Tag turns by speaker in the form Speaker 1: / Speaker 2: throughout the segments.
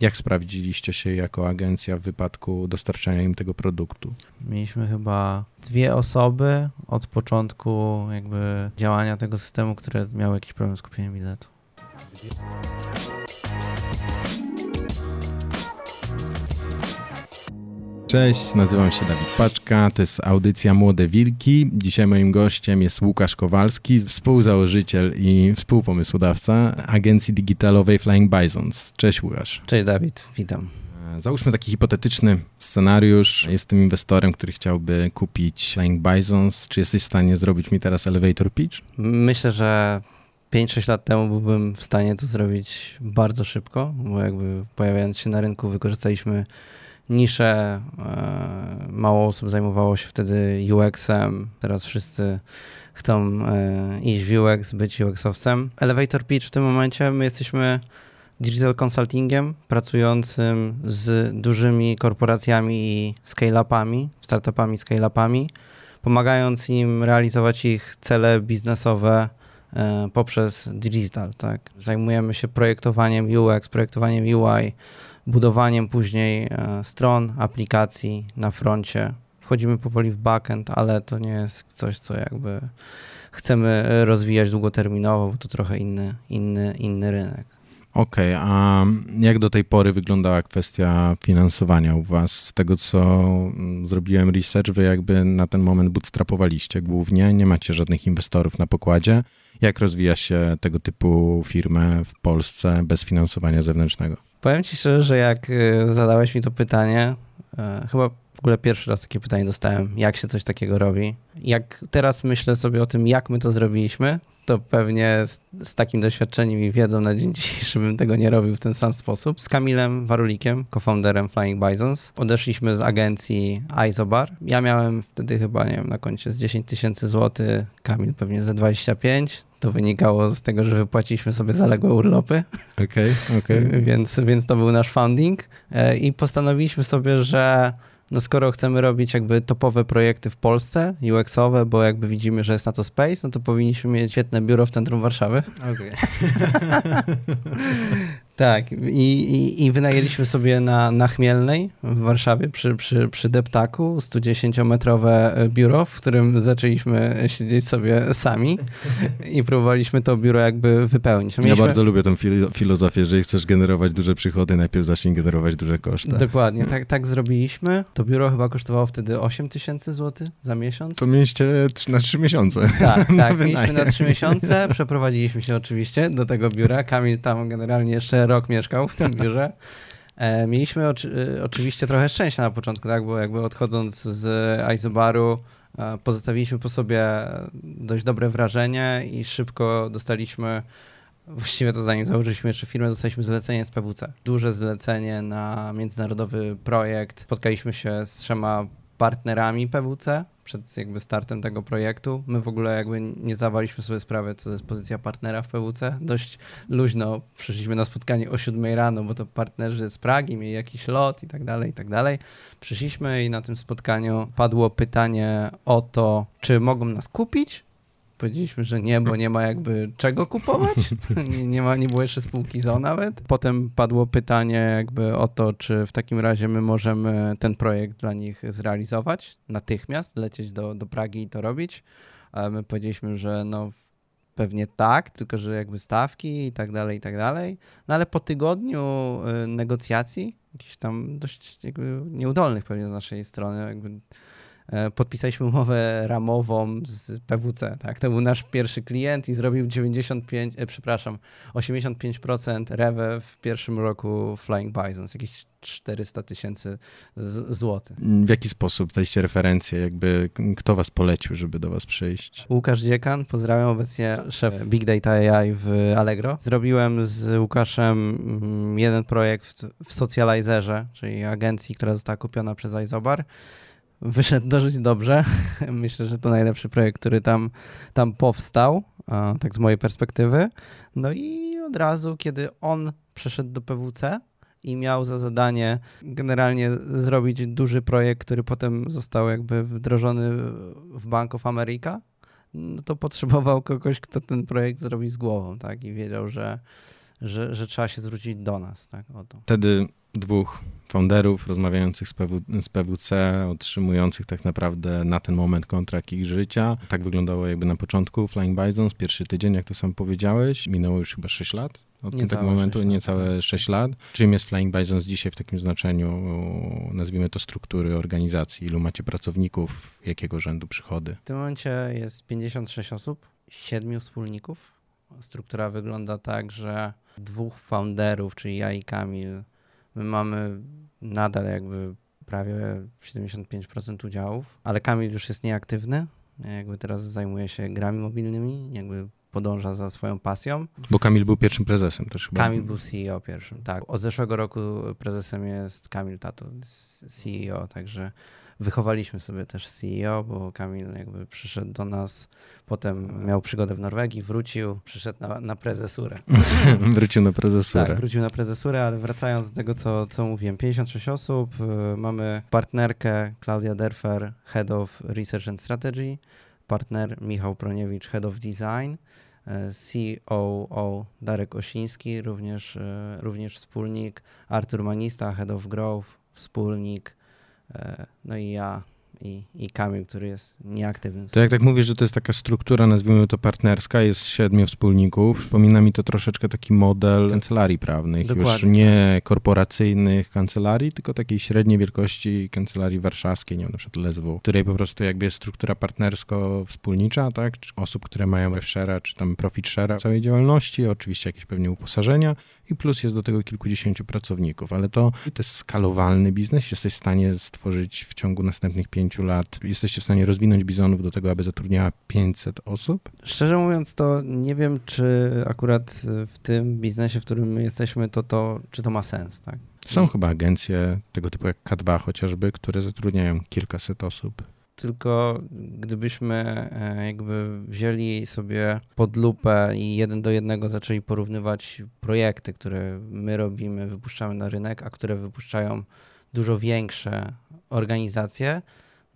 Speaker 1: Jak sprawdziliście się jako agencja w wypadku dostarczania im tego produktu?
Speaker 2: Mieliśmy chyba dwie osoby od początku jakby działania tego systemu, które miały jakiś problem z kupieniem biletu.
Speaker 1: Cześć, nazywam się Dawid Paczka, to jest audycja Młode Wilki. Dzisiaj moim gościem jest Łukasz Kowalski, współzałożyciel i współpomysłodawca agencji digitalowej Flying Bisons. Cześć Łukasz.
Speaker 2: Cześć Dawid, witam.
Speaker 1: E, załóżmy taki hipotetyczny scenariusz. Jestem inwestorem, który chciałby kupić Flying Bisons. Czy jesteś w stanie zrobić mi teraz elevator pitch?
Speaker 2: Myślę, że 5-6 lat temu byłbym w stanie to zrobić bardzo szybko, bo jakby pojawiając się na rynku wykorzystaliśmy niszę. E, mało osób zajmowało się wtedy UX-em. Teraz wszyscy chcą e, iść w UX, być UX-owcem. Elevator pitch w tym momencie my jesteśmy digital consultingiem pracującym z dużymi korporacjami i scale-upami, startupami, scale-upami, pomagając im realizować ich cele biznesowe e, poprzez digital. Tak? Zajmujemy się projektowaniem UX, projektowaniem UI, budowaniem później e, stron, aplikacji na froncie. Wchodzimy powoli w backend, ale to nie jest coś, co jakby chcemy rozwijać długoterminowo, bo to trochę inny, inny, inny rynek.
Speaker 1: Okej, okay, a jak do tej pory wyglądała kwestia finansowania u Was? Z tego, co mm, zrobiłem research, Wy jakby na ten moment bootstrapowaliście głównie, nie macie żadnych inwestorów na pokładzie. Jak rozwija się tego typu firmę w Polsce bez finansowania zewnętrznego?
Speaker 2: Powiem ci szczerze, że jak y, zadałeś mi to pytanie, y, chyba w ogóle pierwszy raz takie pytanie dostałem, jak się coś takiego robi. Jak teraz myślę sobie o tym, jak my to zrobiliśmy, to pewnie z, z, takim doświadczeniem i wiedzą na dzień dzisiejszy bym tego nie robił w ten sam sposób. Z Kamilem Warulikiem, co-founderem Flying Bisons, odeszliśmy z agencji Isobar. Ja miałem wtedy chyba, nie wiem, na koncie z 10 tysięcy złotych, Kamil pewnie ze 25. To wynikało z tego, że wypłaciliśmy sobie zaległe urlopy.
Speaker 1: Okej, okay, okej. Okay.
Speaker 2: więc, więc to był nasz funding e, i postanowiliśmy sobie, że no skoro chcemy robić jakby topowe projekty w Polsce, UX-owe, bo jakby widzimy, że jest na to space, no to powinniśmy mieć świetne biuro w centrum Warszawy.
Speaker 1: Okay.
Speaker 2: Tak, i, i, i wynajęliśmy sobie na, na Chmielnej w Warszawie przy, przy, przy Deptaku 110-metrowe biuro, w którym zaczęliśmy siedzieć sobie sami i próbowaliśmy to biuro jakby wypełnić.
Speaker 1: Mieliśmy... Ja bardzo lubię tę filozofię, że chcesz generować duże przychody, najpierw zacznij generować duże koszty.
Speaker 2: Dokładnie, tak, tak zrobiliśmy. To biuro chyba kosztowało wtedy 8 tysięcy złotych za miesiąc.
Speaker 1: To mieliście na 3 miesiące.
Speaker 2: Tak, tak, mieliśmy na 3 miesiące, przeprowadziliśmy się oczywiście do tego biura. Kamil tam generalnie jeszcze rok mieszkał w tym biurze. E, mieliśmy oczy, oczywiście trochę szczęścia na początku, tak? bo jakby odchodząc z Izobaru e, pozostawiliśmy po sobie dość dobre wrażenie i szybko dostaliśmy, właściwie to zanim założyliśmy jeszcze firmę, dostaliśmy zlecenie z PWC. Duże zlecenie na międzynarodowy projekt. Spotkaliśmy się z trzema partnerami PWC, przed jakby startem tego projektu. My w ogóle jakby nie zdawaliśmy sobie sprawy, co to jest pozycja partnera w PWC. Dość luźno przyszliśmy na spotkanie o 7 rano, bo to partnerzy z Pragi mieli jakiś lot i tak dalej, i tak dalej. Przyszliśmy i na tym spotkaniu padło pytanie o to, czy mogą nas kupić, Powiedzieliśmy, że nie, bo nie ma jakby czego kupować. Nie, nie, ma, nie było jeszcze spółki ZO nawet. Potem padło pytanie jakby o to, czy w takim razie my możemy ten projekt dla nich zrealizować natychmiast, lecieć do, do Pragi i to robić. A my powiedzieliśmy, że no pewnie tak, tylko że jakby stawki i tak dalej, i tak dalej. No ale po tygodniu y, negocjacji, jakichś tam dość nieudolnych pewnie z naszej strony, jakby podpisaliśmy umowę ramową z PWC, tak? To był nasz pierwszy klient i zrobił 95, e, przepraszam, 85% rewe w pierwszym roku Flying Bisons, jakieś 400 tysięcy złotych.
Speaker 1: W jaki sposób daliście referencje, jakby kto was polecił, żeby do was przyjść?
Speaker 2: Łukasz Dziekan, pozdrawiam obecnie szef Big Data AI w Allegro. Zrobiłem z Łukaszem mm, jeden projekt w Socializerze, czyli agencji, która została kupiona przez Izobar wyszedł dosyć dobrze. Myślę, że to najlepszy projekt, który tam, tam powstał, tak z mojej perspektywy. No i od razu, kiedy on przeszedł do PWC i miał za zadanie generalnie zrobić duży projekt, który potem został jakby wdrożony w Bank of America, no to potrzebował kogoś, kto ten projekt zrobi z głową, tak? I wiedział, że że, że trzeba się zwrócić do nas, tak, o to.
Speaker 1: Wtedy dwóch founderów rozmawiających z, PW, z PWC, otrzymujących tak naprawdę na ten moment kontrakt ich życia. Tak wyglądało jakby na początku Flying Bisons, pierwszy tydzień, jak to sam powiedziałeś. Minęło już chyba 6 lat od tego momentu,
Speaker 2: 6 lat,
Speaker 1: niecałe 6 lat. Czym jest Flying Bisons dzisiaj w takim znaczeniu, nazwijmy to struktury organizacji? Ilu macie pracowników, jakiego rzędu przychody?
Speaker 2: W tym momencie jest 56 osób, 7 wspólników. Struktura wygląda tak, że dwóch founderów, czyli ja i Kamil, my mamy nadal jakby prawie 75% udziałów, ale Kamil już jest nieaktywny. Jakby teraz zajmuje się grami mobilnymi, jakby podąża za swoją pasją.
Speaker 1: Bo Kamil był pierwszym prezesem też chyba.
Speaker 2: Kamil był CEO pierwszym, tak. Od zeszłego roku prezesem jest Kamil Tato, CEO, także wychowaliśmy sobie też CEO, bo Kamil jakby przyszedł do nas, potem miał przygodę w Norwegii, wrócił, przyszedł na, na prezesurę.
Speaker 1: wrócił na prezesurę.
Speaker 2: Tak, wrócił na prezesurę, ale wracając do tego, co, co mówiłem, 56 osób, y, mamy partnerkę Klaudia Derfer, Head of Research and Strategy, partner Michał Proniewicz, Head of Design, y, COO Darek Osiński, również, y, również wspólnik, Artur Manista, Head of Growth, wspólnik, no i ja i, i Kamil, który jest nieaktywny.
Speaker 1: To jak tak mówisz, że to jest taka struktura, nazwijmy to partnerska, jest siedmiu wspólników, przypomina mi to troszeczkę taki model kancelarii prawnych, Dokładnie. już nie korporacyjnych kancelarii, tylko takiej średniej wielkości kancelarii warszawskiej, nie wiem, na przykład LSW, której po prostu jakby jest struktura partnersko-wspólnicza, tak, osób, które mają share'a, czy tam profit share'a całej działalności, oczywiście jakieś pewnie uposażenia i plus jest do tego kilkudziesięciu pracowników, ale to, to jest skalowalny biznes, jesteś w stanie stworzyć w ciągu następnych pięciu lat jesteście w stanie rozwinąć bizonów do tego, aby zatrudniała 500 osób?
Speaker 2: Szczerze mówiąc, to nie wiem, czy akurat w tym biznesie, w którym my jesteśmy, to, to czy to ma sens, tak?
Speaker 1: Są chyba agencje tego typu jak K2 chociażby, które zatrudniają kilkaset osób.
Speaker 2: Tylko gdybyśmy e, jakby wzięli sobie pod lupę i jeden do jednego zaczęli porównywać projekty, które my robimy, wypuszczamy na rynek, a które wypuszczają dużo większe organizacje,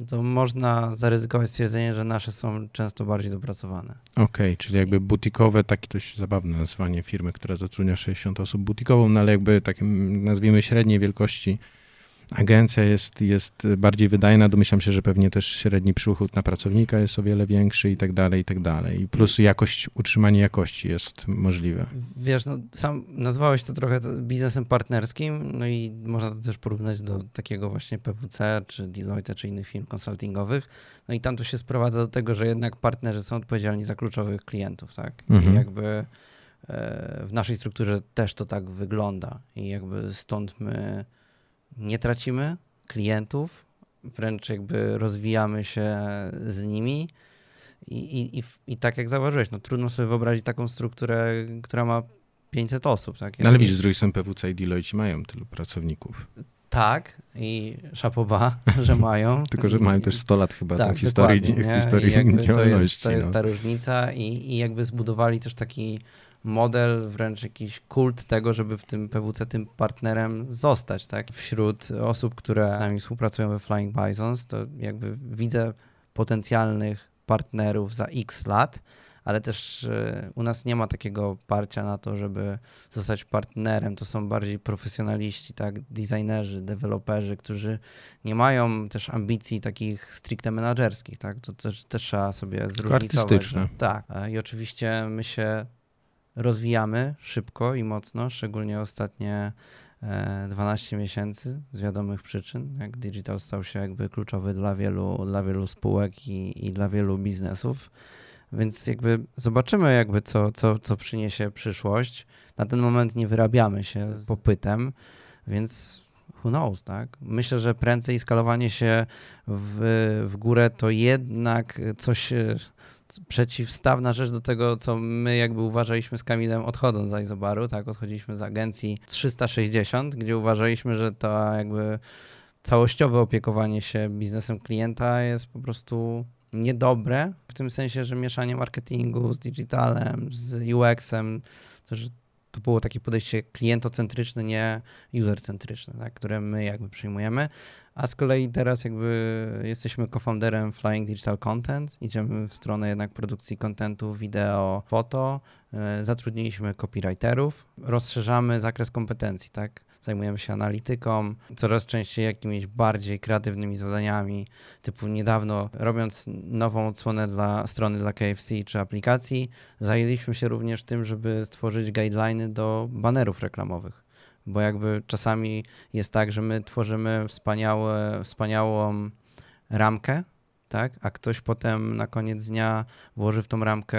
Speaker 2: to można zaryzykować stwierdzenie, że nasze są często bardziej dopracowane.
Speaker 1: Okej, okay, czyli jakby butikowe, takie dość zabawne nazwanie firmy, która zatrudnia 60 osób butikową, no ale jakby takim nazwijmy średniej wielkości agencja jest, jest bardziej wydajna, domyślam się, że pewnie też średni przychód na pracownika jest o wiele większy i tak dalej, i tak dalej. I plus jakość, utrzymanie jakości jest możliwe.
Speaker 2: Wiesz, no, sam nazwałeś to trochę biznesem partnerskim, no i można to też porównać do takiego właśnie PWC, czy Deloitte, czy innych firm konsultingowych. No i tam to się sprowadza do tego, że jednak partnerzy są odpowiedzialni za kluczowych klientów, tak? Mhm. I jakby e, w naszej strukturze też to tak wygląda i jakby stąd my nie tracimy klientów, wręcz jakby rozwijamy się z nimi. I, i, i, i tak jak zauważyłeś, no trudno sobie wyobrazić taką strukturę, która ma 500 osób. Tak?
Speaker 1: No ale widzisz, z drugiej strony PWC i Deloitte mają tylu pracowników.
Speaker 2: Tak, i szapoba, że mają.
Speaker 1: Tylko, że mają też 100 lat chyba tak, historii, historii działalności.
Speaker 2: To jest, to jest no. ta różnica i, i jakby zbudowali też taki model, wręcz jakiś kult tego, żeby w tym PWC tym partnerem zostać, tak? Wśród osób, które z nami współpracują we Flying Bisons, to jakby widzę potencjalnych partnerów za x lat, ale też e, u nas nie ma takiego parcia na to, żeby zostać partnerem. To są bardziej profesjonaliści, tak, designerzy, deweloperzy, którzy nie mają też ambicji takich stricte menedżerskich, tak. To też, też trzeba sobie zróżnicować.
Speaker 1: Artystyczne.
Speaker 2: Tak. I oczywiście my się rozwijamy szybko i mocno, szczególnie ostatnie 12 e, miesięcy z wiadomych przyczyn, jak digital stał się jakby kluczowy dla wielu, dla wielu spółek i, i dla wielu biznesów. Więc jakby zobaczymy jakby co, co, co przyniesie przyszłość. Na ten moment nie wyrabiamy się z popytem, więc who knows, tak? Myślę, że prędzej skalowanie się w, w górę to jednak coś przeciwstawna rzecz do tego, co my jakby uważaliśmy z Kamilem odchodząc z Izobaru, tak, odchodziliśmy z agencji 360, gdzie uważaliśmy, że to jakby całościowe opiekowanie się biznesem klienta jest po prostu niedobre, w tym sensie, że mieszanie marketingu z digitalem, z UX-em, to, to było takie podejście klientocentryczne, nie usercentryczne, tak, które my jakby przyjmujemy. A z kolei teraz jakby jesteśmy co-founderem Flying Digital Content, idziemy w stronę jednak produkcji kontentu wideo, foto, e, zatrudniliśmy copywriterów, rozszerzamy zakres kompetencji, tak? Zajmujemy się analityką, coraz częściej jakimiś bardziej kreatywnymi zadaniami, typu niedawno robiąc nową odsłonę dla strony dla KFC czy aplikacji, zajęliśmy się również tym, żeby stworzyć guideliny do banerów reklamowych bo jakby czasami jest tak, że my tworzymy wspaniałe, wspaniałą ramkę, tak? a ktoś potem na koniec dnia włoży w tą ramkę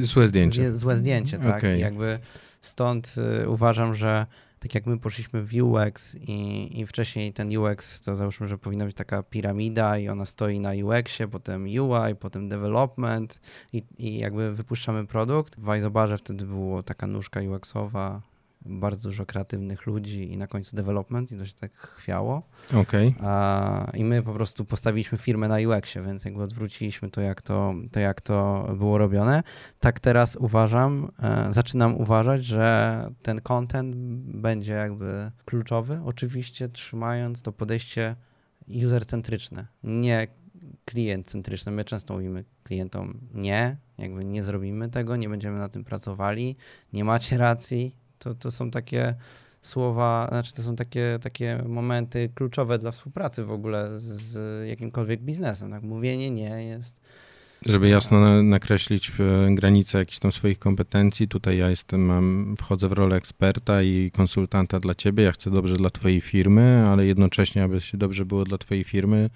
Speaker 1: złe zdjęcie.
Speaker 2: Złe zdjęcie, tak? Okay. jakby stąd y, uważam, że tak jak my poszliśmy w UX i, i wcześniej ten UX, to załóżmy, że powinna być taka piramida i ona stoi na UX-ie, potem UI, potem development i, i jakby wypuszczamy produkt. W Izobarze wtedy była taka nóżka UX-owa, bardzo dużo kreatywnych ludzi i na końcu development i to się tak chwiało.
Speaker 1: Okay.
Speaker 2: A, I my po prostu postawiliśmy firmę na UX-ie, więc jakby odwróciliśmy to jak to, to, jak to było robione. Tak teraz uważam, e, zaczynam uważać, że ten content będzie jakby kluczowy, oczywiście trzymając to podejście user-centryczne, nie klient-centryczne. My często mówimy klientom nie, jakby nie zrobimy tego, nie będziemy na tym pracowali, nie macie racji, to, to są takie słowa, znaczy to są takie, takie momenty kluczowe dla współpracy w ogóle z, jakimkolwiek biznesem. Tak? Mówienie nie jest.
Speaker 1: Żeby jasno nakreślić e, granice jakichś tam swoich kompetencji, tutaj ja jestem, mam, wchodzę w rolę eksperta i konsultanta dla ciebie, ja chcę dobrze dla twojej firmy, ale jednocześnie, aby się dobrze było dla twojej firmy,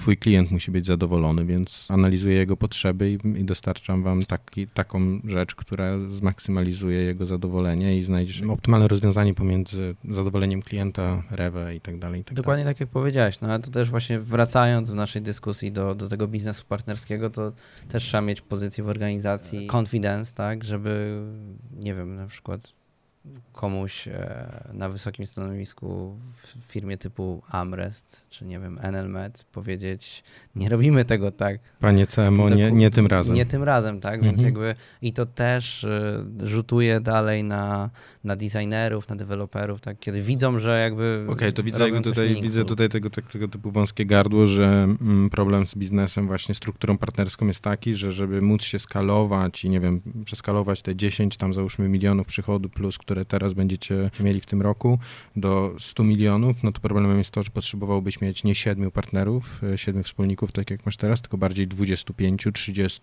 Speaker 1: twój klient musi być zadowolony, więc analizuję jego potrzeby i, i dostarczam wam taki, taką rzecz, która zmaksymalizuje jego zadowolenie i znajdziesz optymalne rozwiązanie pomiędzy zadowoleniem klienta, rewę i tak dalej. I tak
Speaker 2: Dokładnie
Speaker 1: dalej.
Speaker 2: tak jak powiedziałeś, no ale to też właśnie wracając w naszej dyskusji do, do tego biznesu partnerskiego, to też trzeba mieć pozycję w organizacji confidence, tak, żeby nie wiem, na przykład komuś e, na wysokim stanowisku w firmie typu Amrest, czy nie wiem, Enelmed powiedzieć, nie robimy tego tak.
Speaker 1: Panie CMO, nie, nie tym razem.
Speaker 2: Nie tym razem, tak, mhm. więc jakby i to też e, rzutuje dalej na, na designerów, na deweloperów, tak, kiedy widzą, że jakby
Speaker 1: Okej, okay, to widzę jakby tutaj, widzę tutaj tego, tego, tego typu wąskie gardło, że mm, problem z biznesem, właśnie strukturą partnerską jest taki, że żeby móc się skalować i nie wiem, przeskalować te 10 tam załóżmy milionów przychodu plus, które teraz będziecie mieli w tym roku do 100 milionów, no to problemem jest to, że potrzebowałbyś mieć nie siedmiu partnerów, e, siedmiu wspólników, tak jak masz teraz, tylko bardziej 25, 30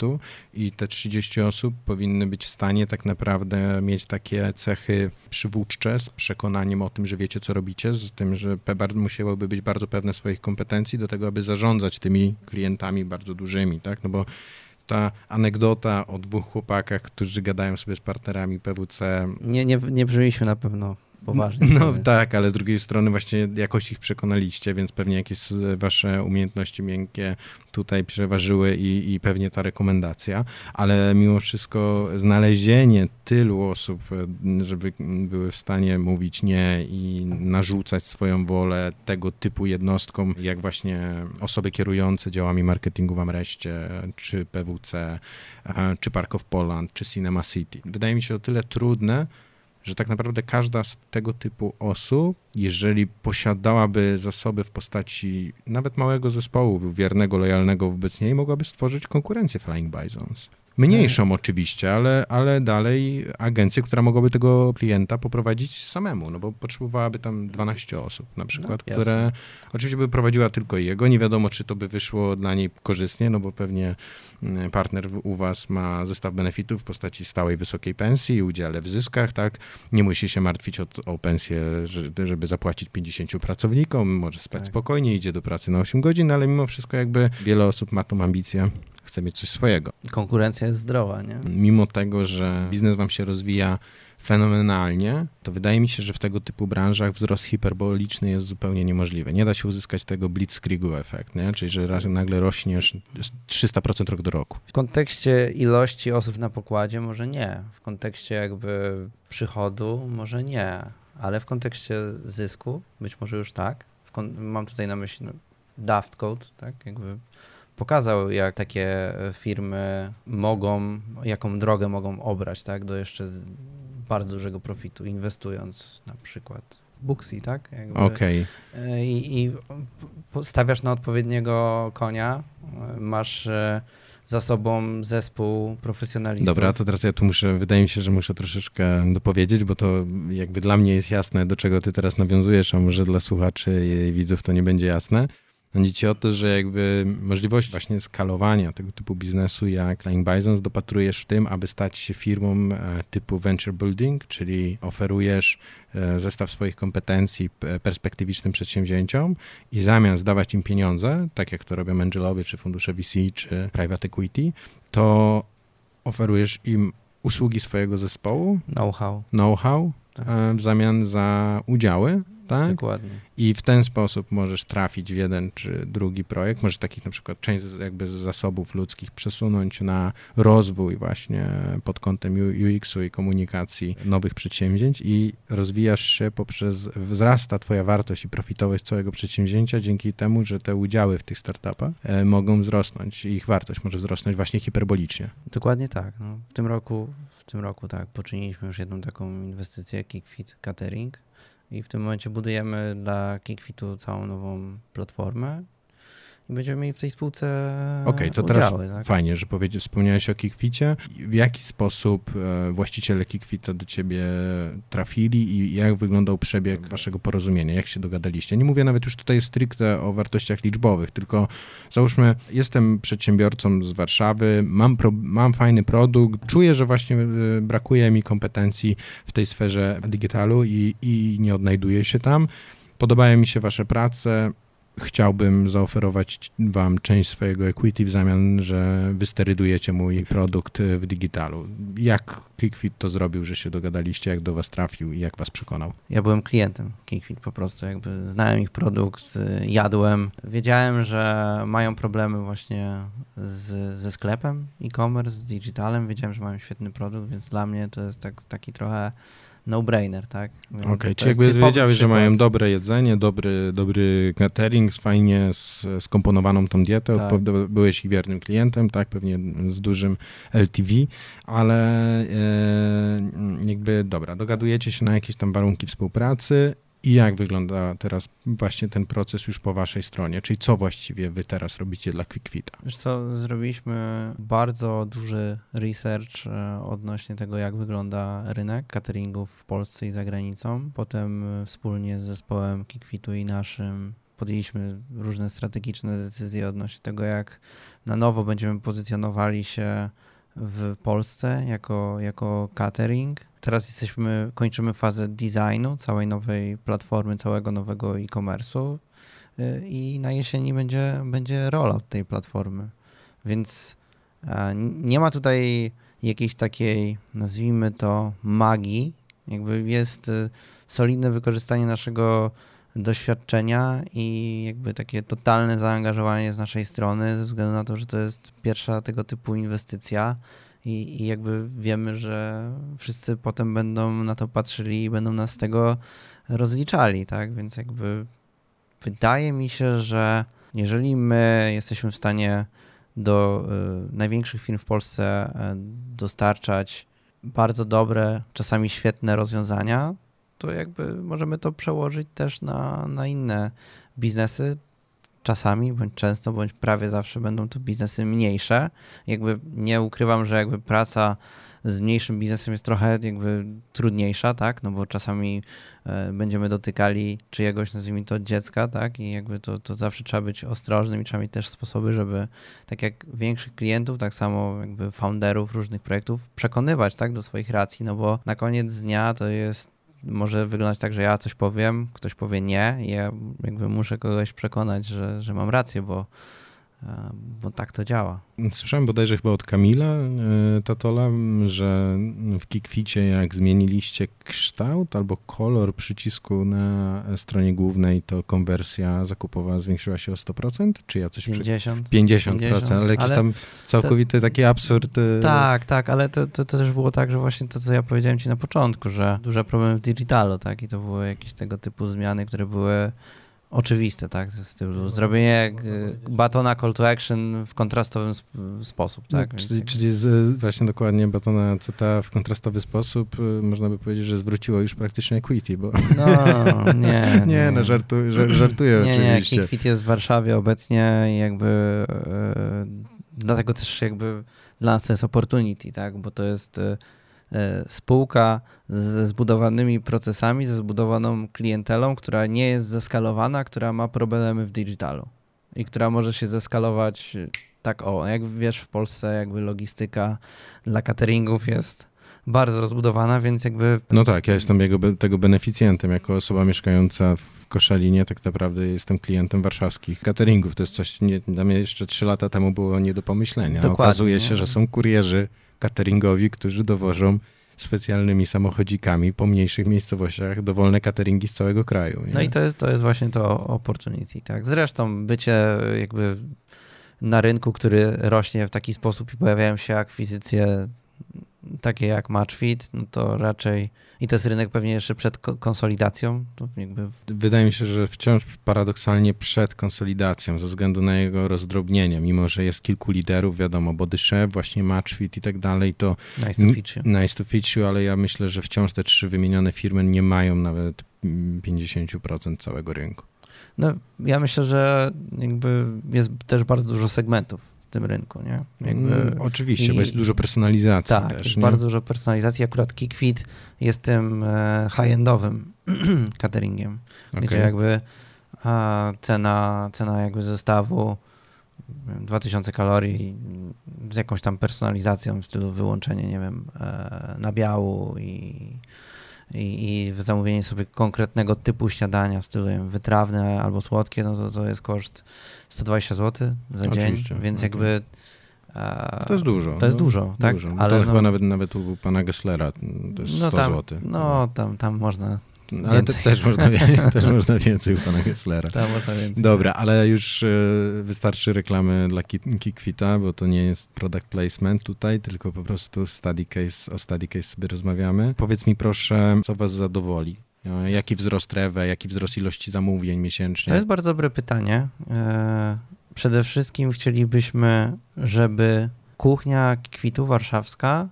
Speaker 1: i te 30 osób powinny być w stanie tak naprawdę mieć takie cechy przywódcze z przekonaniem o tym, że wiecie, co robicie, z tym, że musiałyby być bardzo pewne swoich kompetencji do tego, aby zarządzać tymi klientami bardzo dużymi, tak, no bo ta anegdota o dwóch chłopakach, którzy gadają sobie z partnerami PWC.
Speaker 2: Nie, nie, nie brzmieliśmy na pewno poważnie.
Speaker 1: No, tak, ale z drugiej strony właśnie jakoś ich przekonaliście, więc pewnie jakieś wasze umiejętności miękkie tutaj przeważyły i, i pewnie ta rekomendacja, ale mimo wszystko znalezienie tylu osób, żeby były w stanie mówić nie i narzucać swoją wolę tego typu jednostkom, jak właśnie osoby kierujące działami marketingu w Amreście, czy PWC, czy Park of Poland, czy Cinema City. Wydaje mi się o tyle trudne, że tak naprawdę każda z tego typu osób, jeżeli posiadałaby zasoby w postaci nawet małego zespołu, wiernego, lojalnego wobec niej, mogłaby stworzyć konkurencję Flying Bisons. Mniejszą hmm. oczywiście, ale, ale dalej agencję, która mogłaby tego klienta poprowadzić samemu, no bo potrzebowałaby tam 12 osób na przykład, no, które oczywiście by prowadziła tylko jego. Nie wiadomo, czy to by wyszło dla niej korzystnie, no bo pewnie mm, partner u was ma zestaw benefitów w postaci stałej wysokiej pensji, udziale w zyskach, tak? Nie musi się martwić o, o pensję, żeby zapłacić 50 pracownikom, może spać tak. spokojnie, idzie do pracy na 8 godzin, ale mimo wszystko jakby wiele osób ma tą ambicję chce mieć coś swojego.
Speaker 2: Konkurencja jest zdrowa, nie?
Speaker 1: Mimo tego, że biznes wam się rozwija fenomenalnie, to wydaje mi się, że w tego typu branżach wzrost hiperboliczny jest zupełnie niemożliwy. Nie da się uzyskać tego blitzkriegu efekt, nie? czyli że nagle rośniesz 300% rok do roku.
Speaker 2: W kontekście ilości osób na pokładzie może nie, w kontekście jakby przychodu może nie, ale w kontekście zysku być może już tak. Mam tutaj na myśli no, Daft Code, tak? Jakby pokazał, jak takie firmy mogą, jaką drogę mogą obrać, tak, do jeszcze bardzo dużego profitu, inwestując na przykład w Booksy, tak?
Speaker 1: Okej.
Speaker 2: Okay. I, I stawiasz na odpowiedniego konia, masz za sobą zespół profesjonalistów.
Speaker 1: Dobra, to teraz ja tu muszę, wydaje mi się, że muszę troszeczkę dopowiedzieć, bo to jakby dla mnie jest jasne, do czego ty teraz nawiązujesz, a może dla słuchaczy i widzów to nie będzie jasne. Chodzi o to, że jakby możliwość właśnie skalowania tego typu biznesu jak Flying Bisons dopatrujesz w tym, aby stać się firmą e, typu venture building, czyli oferujesz e, zestaw swoich kompetencji perspektywicznym przedsięwzięciom i zamiast dawać im pieniądze, tak jak to robią angelowie, czy fundusze VC, czy private equity, to oferujesz im usługi swojego zespołu,
Speaker 2: know-how,
Speaker 1: know-how tak. E, w zamian za udziały tak?
Speaker 2: Dokładnie.
Speaker 1: I w ten sposób możesz trafić w jeden czy drugi projekt. Możesz takich na przykład część jakby zasobów ludzkich przesunąć na rozwój właśnie pod kątem UX-u i komunikacji nowych przedsięwzięć i rozwijasz się poprzez, wzrasta twoja wartość i profitowość całego przedsięwzięcia dzięki temu, że te udziały w tych startupach e, mogą wzrosnąć. Ich wartość może wzrosnąć właśnie hiperbolicznie.
Speaker 2: Dokładnie tak. No, w tym roku w tym roku tak, poczyniliśmy już jedną taką inwestycję, Kickfit Catering, i w tym momencie budujemy dla KickFitu całą nową platformę i będziemy mieli w tej spółce
Speaker 1: Okej, okay, to teraz tak? fajnie, że powiedzieć, wspomniałeś o Kickficie. W jaki sposób e, właściciele Kickfita do ciebie trafili i jak wyglądał przebieg waszego porozumienia? Jak się dogadaliście? Nie mówię nawet już tutaj stricte o wartościach liczbowych, tylko załóżmy, jestem przedsiębiorcą z Warszawy, mam, pro, mam fajny produkt, czuję, że właśnie e, brakuje mi kompetencji w tej sferze digitalu i, i nie odnajduję się tam. Podobają mi się wasze prace, chciałbym zaoferować wam część swojego equity w zamian, że wysterydujecie mój produkt w digitalu. Jak Kickfit to zrobił, że się dogadaliście, jak do was trafił i jak was przekonał?
Speaker 2: Ja byłem klientem Kickfit po prostu, jakby znałem ich produkt, jadłem. Wiedziałem, że mają problemy właśnie z, ze sklepem e-commerce, z digitalem. Wiedziałem, że mają świetny produkt, więc dla mnie to jest tak, taki trochę no-brainer, tak?
Speaker 1: Okej, okay, czyli jakby wiedziałeś, że mają dobre jedzenie, dobry, dobry catering, fajnie skomponowaną tą dietę, tak. byłeś ich wiernym klientem, tak, pewnie z dużym LTV, ale e, jakby, dobra, dogadujecie się na jakieś tam warunki współpracy i jak wygląda teraz właśnie ten proces już po waszej stronie? Czyli co właściwie wy teraz robicie dla QuickFita?
Speaker 2: Co, zrobiliśmy bardzo duży research e, odnośnie tego, jak wygląda rynek cateringów w Polsce i za granicą. Potem e, wspólnie z zespołem QuickFitu i naszym podjęliśmy różne strategiczne decyzje odnośnie tego, jak na nowo będziemy pozycjonowali się w Polsce jako, jako catering Teraz jesteśmy, kończymy fazę designu całej nowej platformy, całego nowego e-commerce'u y, i na jesieni będzie, będzie rollout tej platformy. Więc nie ma tutaj jakiejś takiej, nazwijmy to, magii. Jakby jest y, solidne wykorzystanie naszego doświadczenia i jakby takie totalne zaangażowanie z naszej strony, ze względu na to, że to jest pierwsza tego typu inwestycja i, i jakby wiemy, że wszyscy potem będą na to patrzyli i będą nas z tego rozliczali, tak? Więc jakby wydaje mi się, że jeżeli my jesteśmy w stanie do y, największych firm w Polsce y, dostarczać bardzo dobre, czasami świetne rozwiązania, to jakby możemy to przełożyć też na, na inne biznesy, czasami, bądź często, bądź prawie zawsze będą to biznesy mniejsze. Jakby nie ukrywam, że jakby praca z mniejszym biznesem jest trochę jakby trudniejsza, tak, no bo czasami e, będziemy dotykali czyjegoś, nazwijmy to dziecka, tak, i jakby to, to zawsze trzeba być ostrożnym i trzeba mieć też sposoby, żeby tak jak większych klientów, tak samo jakby founderów różnych projektów przekonywać, tak, do swoich racji, no bo na koniec dnia to jest może wyglądać tak, że ja coś powiem, ktoś powie nie i ja jakby muszę kogoś przekonać, że, że mam rację, bo, bo tak to działa.
Speaker 1: Słyszałem bodajże chyba od Kamila e, Tatola, że w Kikwicie jak zmieniliście kształt albo kolor przycisku na stronie głównej, to konwersja zakupowa zwiększyła się o 100%? Czy ja coś
Speaker 2: 50.
Speaker 1: Przy... 50%, 50%, ale jakiś ale tam całkowity to, taki absurd. E,
Speaker 2: tak, tak, ale to, to, to, też było tak, że właśnie to, co ja powiedziałem ci na początku, że duże problemy w digitalu, tak, i to były jakieś tego typu zmiany, które były oczywiste, tak? Z zrobienie batona call to action w kontrastowym sp sposób, tak?
Speaker 1: No, czyli, czyli z, właśnie dokładnie batona CT w kontrastowy sposób y, można by powiedzieć, że zwróciło już praktycznie equity, bo...
Speaker 2: No, nie.
Speaker 1: nie, nie. no żartu, żartuję
Speaker 2: nie,
Speaker 1: oczywiście.
Speaker 2: Nie, Kickfit jest w Warszawie obecnie i jakby yy, dlatego też jakby dla nas to jest opportunity, tak? Bo to jest yy, spółka ze zbudowanymi procesami, ze zbudowaną klientelą, która nie jest zeskalowana, która ma problemy w digitalu i która może się zeskalować tak o, jak wiesz w Polsce jakby logistyka dla cateringów jest bardzo rozbudowana, więc jakby...
Speaker 1: No tak, ja jestem jego, tego beneficjentem. Jako osoba mieszkająca w Koszalinie tak naprawdę jestem klientem warszawskich cateringów. To jest coś, nie, dla mnie jeszcze trzy lata temu było nie do pomyślenia. Dokładnie. Okazuje się, że są kurierzy cateringowi, którzy dowożą specjalnymi samochodzikami po mniejszych miejscowościach dowolne cateringi z całego kraju. Nie?
Speaker 2: No i to jest, to jest właśnie to opportunity, tak. Zresztą bycie jakby na rynku, który rośnie w taki sposób i pojawiają się akwizycje takie jak MatchFit, no to raczej i to jest rynek pewnie jeszcze przed konsolidacją. Jakby...
Speaker 1: Wydaje mi się, że wciąż paradoksalnie przed konsolidacją ze względu na jego rozdrobnienie, mimo że jest kilku liderów, wiadomo, Body Chef, właśnie MatchFit i tak dalej, to
Speaker 2: nice to you.
Speaker 1: Nice to you, ale ja myślę, że wciąż te trzy wymienione firmy nie mają nawet 50% całego rynku.
Speaker 2: No, ja myślę, że jakby jest też bardzo dużo segmentów tym rynku, nie?
Speaker 1: Jakby... Mm, oczywiście, I, bo jest dużo personalizacji
Speaker 2: tak,
Speaker 1: też.
Speaker 2: jest
Speaker 1: nie?
Speaker 2: bardzo dużo personalizacji. Akurat KickFit jest tym e, high-endowym cateringiem, okay. gdzie jakby cena, cena jakby zestawu 2000 kalorii z jakąś tam personalizacją w stylu wyłączenie, nie wiem, e, nabiału i i, i zamówienie sobie konkretnego typu śniadania w stylu wiem, wytrawne albo słodkie, no to, to jest koszt 120 zł za Oczywiście, dzień, więc okay. jakby
Speaker 1: to jest dużo.
Speaker 2: To jest no, dużo, tak?
Speaker 1: Dużo. No Ale to no, chyba nawet, nawet u pana Gesslera to jest no 100
Speaker 2: tam,
Speaker 1: zł.
Speaker 2: No, tam, tam można
Speaker 1: ale te, też, można, też można więcej u pana Gesslera.
Speaker 2: Tam można więcej.
Speaker 1: Dobra, ale już e, wystarczy reklamy dla Kikwita, bo to nie jest product placement tutaj, tylko po prostu study case, o study case sobie rozmawiamy. Powiedz mi proszę, co was zadowoli? E, jaki wzrost rewe, jaki wzrost ilości zamówień miesięcznie?
Speaker 2: To jest bardzo dobre pytanie. E, przede wszystkim chcielibyśmy, żeby kuchnia Kwitu warszawska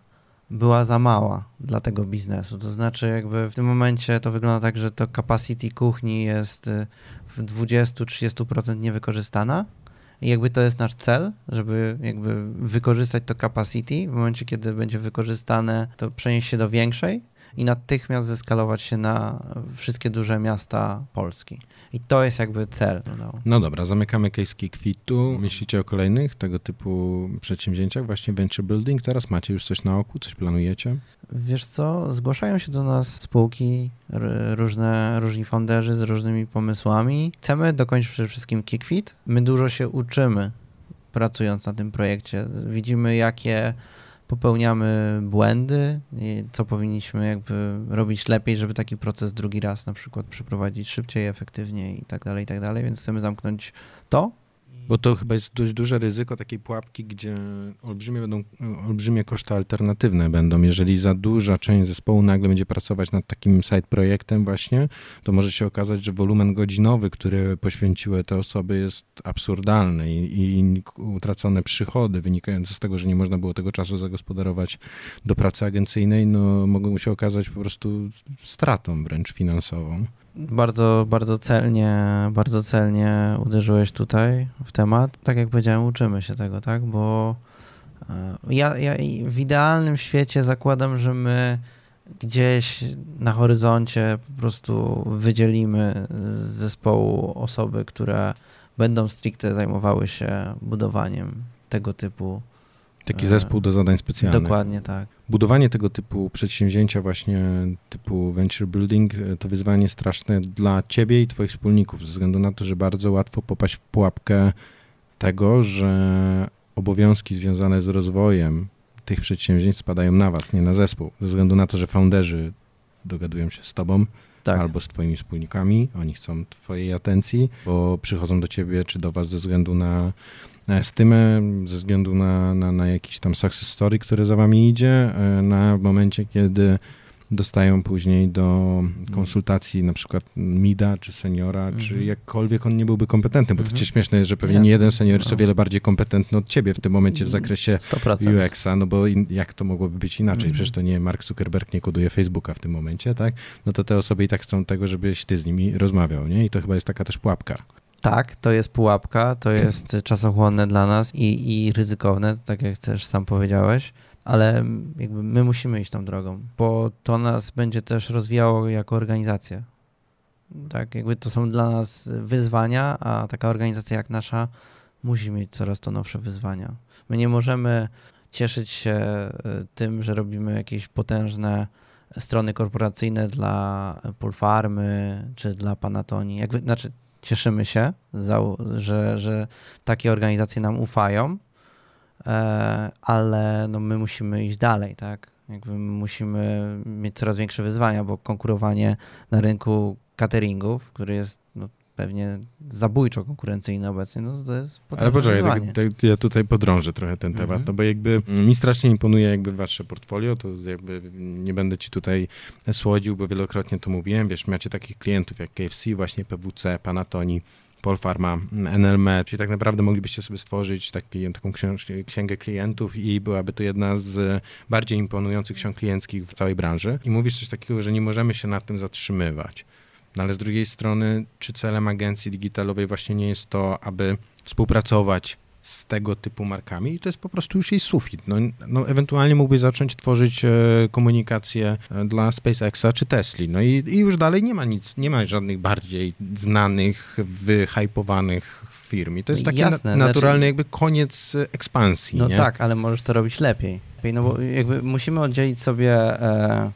Speaker 2: była za mała dla tego biznesu. To znaczy, jakby w tym momencie to wygląda tak, że to capacity kuchni jest y, w 20-30% niewykorzystana. I jakby to jest nasz cel, żeby jakby wykorzystać to capacity. W momencie, kiedy będzie wykorzystane, to przenieść się do większej i natychmiast zeskalować się na wszystkie duże miasta Polski. I to jest jakby cel.
Speaker 1: No, no dobra, zamykamy case Kikwitu. Myślicie o kolejnych tego typu przedsięwzięciach, właśnie venture building? Teraz macie już coś na oku, coś planujecie?
Speaker 2: Wiesz co, zgłaszają się do nas spółki, różne, różni founderzy z różnymi pomysłami. Chcemy dokończyć przede wszystkim Kickfit. My dużo się uczymy pracując na tym projekcie. Widzimy, jakie popełniamy błędy, co powinniśmy jakby robić lepiej, żeby taki proces drugi raz na przykład przeprowadzić szybciej, efektywniej i tak dalej, i tak dalej, więc chcemy zamknąć to
Speaker 1: bo to chyba jest dość duże ryzyko takiej pułapki, gdzie olbrzymie, będą, olbrzymie koszty alternatywne będą. Jeżeli za duża część zespołu nagle będzie pracować nad takim side projektem właśnie, to może się okazać, że wolumen godzinowy, który poświęciły te osoby jest absurdalny i, i utracone przychody wynikające z tego, że nie można było tego czasu zagospodarować do pracy agencyjnej, no mogą się okazać po prostu stratą wręcz finansową.
Speaker 2: Bardzo, bardzo celnie, bardzo celnie uderzyłeś tutaj w temat. Tak jak powiedziałem, uczymy się tego, tak? Bo e, ja, ja w idealnym świecie zakładam, że my gdzieś na horyzoncie po prostu wydzielimy z zespołu osoby, które będą stricte zajmowały się budowaniem tego typu
Speaker 1: Taki zespół do zadań specjalnych.
Speaker 2: Dokładnie tak.
Speaker 1: Budowanie tego typu przedsięwzięcia, właśnie typu venture building, e, to wyzwanie straszne dla ciebie i twoich wspólników, ze względu na to, że bardzo łatwo popaść w pułapkę tego, że obowiązki związane z rozwojem tych przedsięwzięć spadają na was, nie na zespół. Ze względu na to, że founderzy dogadują się z tobą, tak. albo z twoimi wspólnikami, oni chcą twojej atencji, bo przychodzą do ciebie czy do was ze względu na stymę ze względu na, na, na jakiś tam success story, który za wami idzie, e, na momencie, kiedy dostają później do konsultacji na przykład mida, czy seniora, czy
Speaker 2: Mhm.
Speaker 1: jakkolwiek on nie byłby kompetentny, bo to
Speaker 2: Mhm.
Speaker 1: cię śmieszne jest, że pewnie
Speaker 2: Jasne.
Speaker 1: nie jeden senior jest o
Speaker 2: No.
Speaker 1: wiele bardziej kompetentny od ciebie w tym momencie w zakresie
Speaker 2: 100%.
Speaker 1: UX-a, no bo in, jak to mogłoby być inaczej?
Speaker 2: Mhm.
Speaker 1: Przecież to nie Mark Zuckerberg nie koduje Facebooka w tym momencie, tak? No to te osoby i tak chcą tego, żebyś ty z nimi rozmawiał, nie? I to chyba jest taka też pułapka.
Speaker 2: Tak, to jest pułapka, to jest czasochłonne dla nas i, i ryzykowne, tak jak też sam powiedziałeś, ale jakby my musimy iść tą drogą, bo to nas będzie też rozwijało jako organizację. Tak, jakby to są dla nas wyzwania, a taka organizacja jak nasza musi mieć coraz to nowsze wyzwania. My nie możemy cieszyć się y, tym, że robimy jakieś potężne strony korporacyjne dla Polfarmy czy dla Panatonii. Jakby, znaczy, cieszymy się, że, że takie organizacje nam ufają, e, ale no my musimy iść dalej, tak? Jakby musimy mieć coraz większe wyzwania, bo konkurowanie na rynku cateringów, który jest no, pewnie zabójczo konkurencyjny obecnie, no to jest
Speaker 1: Ale poczekaj, tak, tak, ja tutaj podrążę trochę ten
Speaker 2: Mhm.
Speaker 1: temat, no bo jakby mi strasznie imponuje jakby wasze portfolio, to jakby nie będę ci tutaj słodził, bo wielokrotnie to mówiłem, wiesz, macie takich klientów jak KFC, właśnie PWC, Panatoni, Polfarma, NLM, czyli tak naprawdę moglibyście sobie stworzyć taki, taką książ- księgę klientów i byłaby to jedna z bardziej imponujących ksiąg klienckich w całej branży. I mówisz coś takiego, że nie możemy się nad tym zatrzymywać. No ale z drugiej strony, czy celem agencji digitalowej właśnie nie jest to, aby współpracować z tego typu markami i to jest po prostu już jej sufit. No, no ewentualnie mógłbyś zacząć tworzyć e, komunikację e, dla SpaceXa czy Tesli. No i, i już dalej nie ma nic, nie ma żadnych bardziej znanych, wyhypowanych firm. I to jest taki
Speaker 2: Jasne,
Speaker 1: na, naturalny
Speaker 2: znaczy-
Speaker 1: jakby koniec e, ekspansji,
Speaker 2: No
Speaker 1: nie?
Speaker 2: tak, ale możesz to robić lepiej. Lepiej, No bo jakby musimy oddzielić sobie e,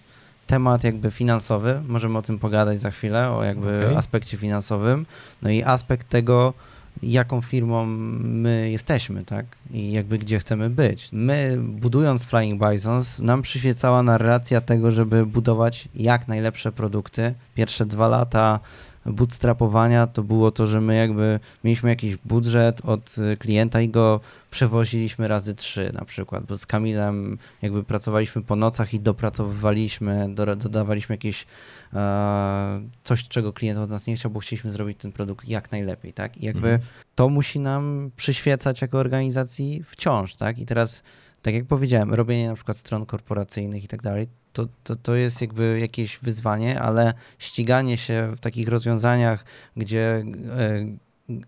Speaker 2: temat jakby finansowy, możemy o tym pogadać za chwilę, o jakby
Speaker 1: Okej.
Speaker 2: aspekcie finansowym, no i aspekt tego, jaką firmą my jesteśmy, tak? I jakby gdzie chcemy być. My budując Flying Bisons, nam przyświecała narracja tego, żeby budować jak najlepsze produkty. Pierwsze dwa lata bootstrapowania to było to, że my jakby mieliśmy jakiś budżet od klienta i go przewoziliśmy razy trzy na przykład, bo z Kamilem jakby pracowaliśmy po nocach i dopracowywaliśmy, do, dodawaliśmy jakieś e, coś, czego klient od nas nie chciał, bo chcieliśmy zrobić ten produkt jak najlepiej, tak? I jakby
Speaker 1: Mhm.
Speaker 2: to musi nam przyświecać jako organizacji wciąż, tak? I teraz, tak jak powiedziałem, robienie na przykład stron korporacyjnych i tak dalej, to, to, to jest jakby jakieś wyzwanie, ale ściganie się w takich rozwiązaniach, gdzie e,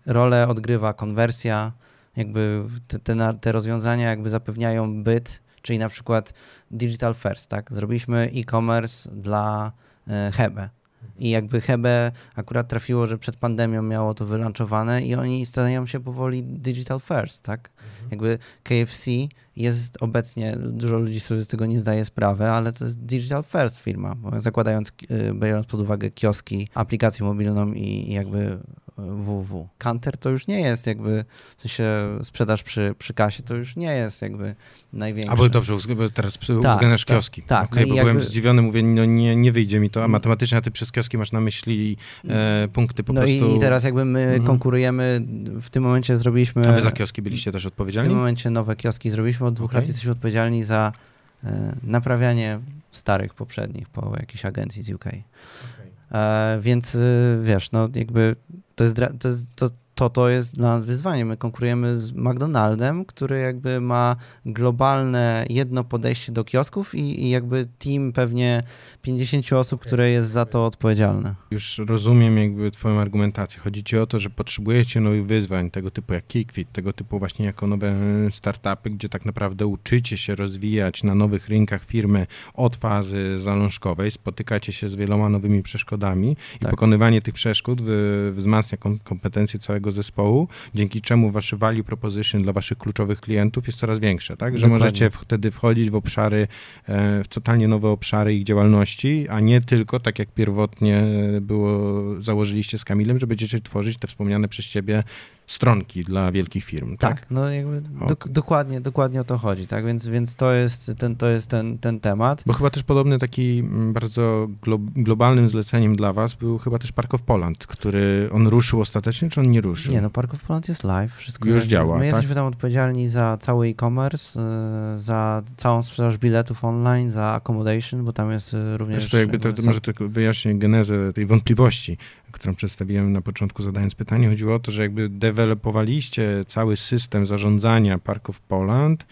Speaker 2: rolę odgrywa konwersja, jakby te, te, te rozwiązania jakby zapewniają byt, czyli na przykład digital first, tak? Zrobiliśmy e-commerce dla e, Hebe. I jakby Hebe akurat trafiło, że przed pandemią miało to wylanczowane i oni stają się powoli digital first, tak? Jakby KFC jest obecnie, dużo ludzi sobie z tego nie zdaje sprawy, ale to jest digital first firma, zakładając, y, biorąc pod uwagę kioski, aplikację mobilną i jakby www. Kanter to już nie jest jakby, w sensie sprzedaż przy, przy kasie to już nie jest jakby największa.
Speaker 1: A bo dobrze, teraz
Speaker 2: Tak,
Speaker 1: uwzględniasz
Speaker 2: tak,
Speaker 1: kioski.
Speaker 2: tak. No i
Speaker 1: bo
Speaker 2: jakby-
Speaker 1: byłem zdziwiony, mówię, no nie, nie wyjdzie mi to, a
Speaker 2: Mm.
Speaker 1: matematycznie, ty przez kioski masz na myśli e, punkty po
Speaker 2: no
Speaker 1: prostu...
Speaker 2: i, i teraz jakby my
Speaker 1: Mhm.
Speaker 2: konkurujemy, w tym momencie zrobiliśmy...
Speaker 1: A wy za kioski byliście też
Speaker 2: W
Speaker 1: odpowiedzialni?
Speaker 2: tym momencie nowe kioski zrobiliśmy. Od dwóch
Speaker 1: Okej.
Speaker 2: lat jesteśmy odpowiedzialni za e, naprawianie starych poprzednich po jakiejś agencji z UK. E, więc y, wiesz, no jakby to jest, to, jest to, to, to jest dla nas wyzwanie. My konkurujemy z McDonaldem, który jakby ma globalne jedno podejście do kiosków i, i jakby team pewnie 50 osób, które jest za to odpowiedzialne.
Speaker 1: Już rozumiem jakby twoją argumentację. Chodzi ci o to, że potrzebujecie nowych wyzwań, tego typu jak Kickfit, tego typu właśnie jako nowe startupy, gdzie tak naprawdę uczycie się rozwijać na nowych rynkach firmy od fazy zalążkowej, spotykacie się z wieloma nowymi przeszkodami i
Speaker 2: Tak.
Speaker 1: pokonywanie tych przeszkód wzmacnia kom- kompetencje całego zespołu, dzięki czemu wasze value proposition dla waszych kluczowych klientów jest coraz większe, tak? Że
Speaker 2: Dokładnie.
Speaker 1: możecie wtedy wchodzić w obszary, e, w totalnie nowe obszary ich działalności, a nie tylko, tak jak pierwotnie było, założyliście z Kamilem, że będziecie tworzyć te wspomniane przez ciebie stronki dla wielkich firm, tak?
Speaker 2: Tak, no jakby dok- dokładnie, dokładnie o to chodzi, tak? Więc, więc to jest ten, to jest ten, ten temat.
Speaker 1: Bo chyba też podobny taki mm, bardzo glo globalnym zleceniem dla was był chyba też Park of Poland, który on ruszył ostatecznie, czy on nie ruszył?
Speaker 2: Nie, no Park of Poland jest live, wszystko
Speaker 1: Już działa,
Speaker 2: My
Speaker 1: tak?
Speaker 2: jesteśmy tam odpowiedzialni za cały e-commerce, y, za całą sprzedaż biletów online, za accommodation, bo tam jest y, również...
Speaker 1: Wiesz, to jakby to, to może tylko wyjaśnię genezę tej wątpliwości, którą przedstawiłem na początku zadając pytanie. Chodziło o to, że jakby dewelopowaliście cały system zarządzania Park of Poland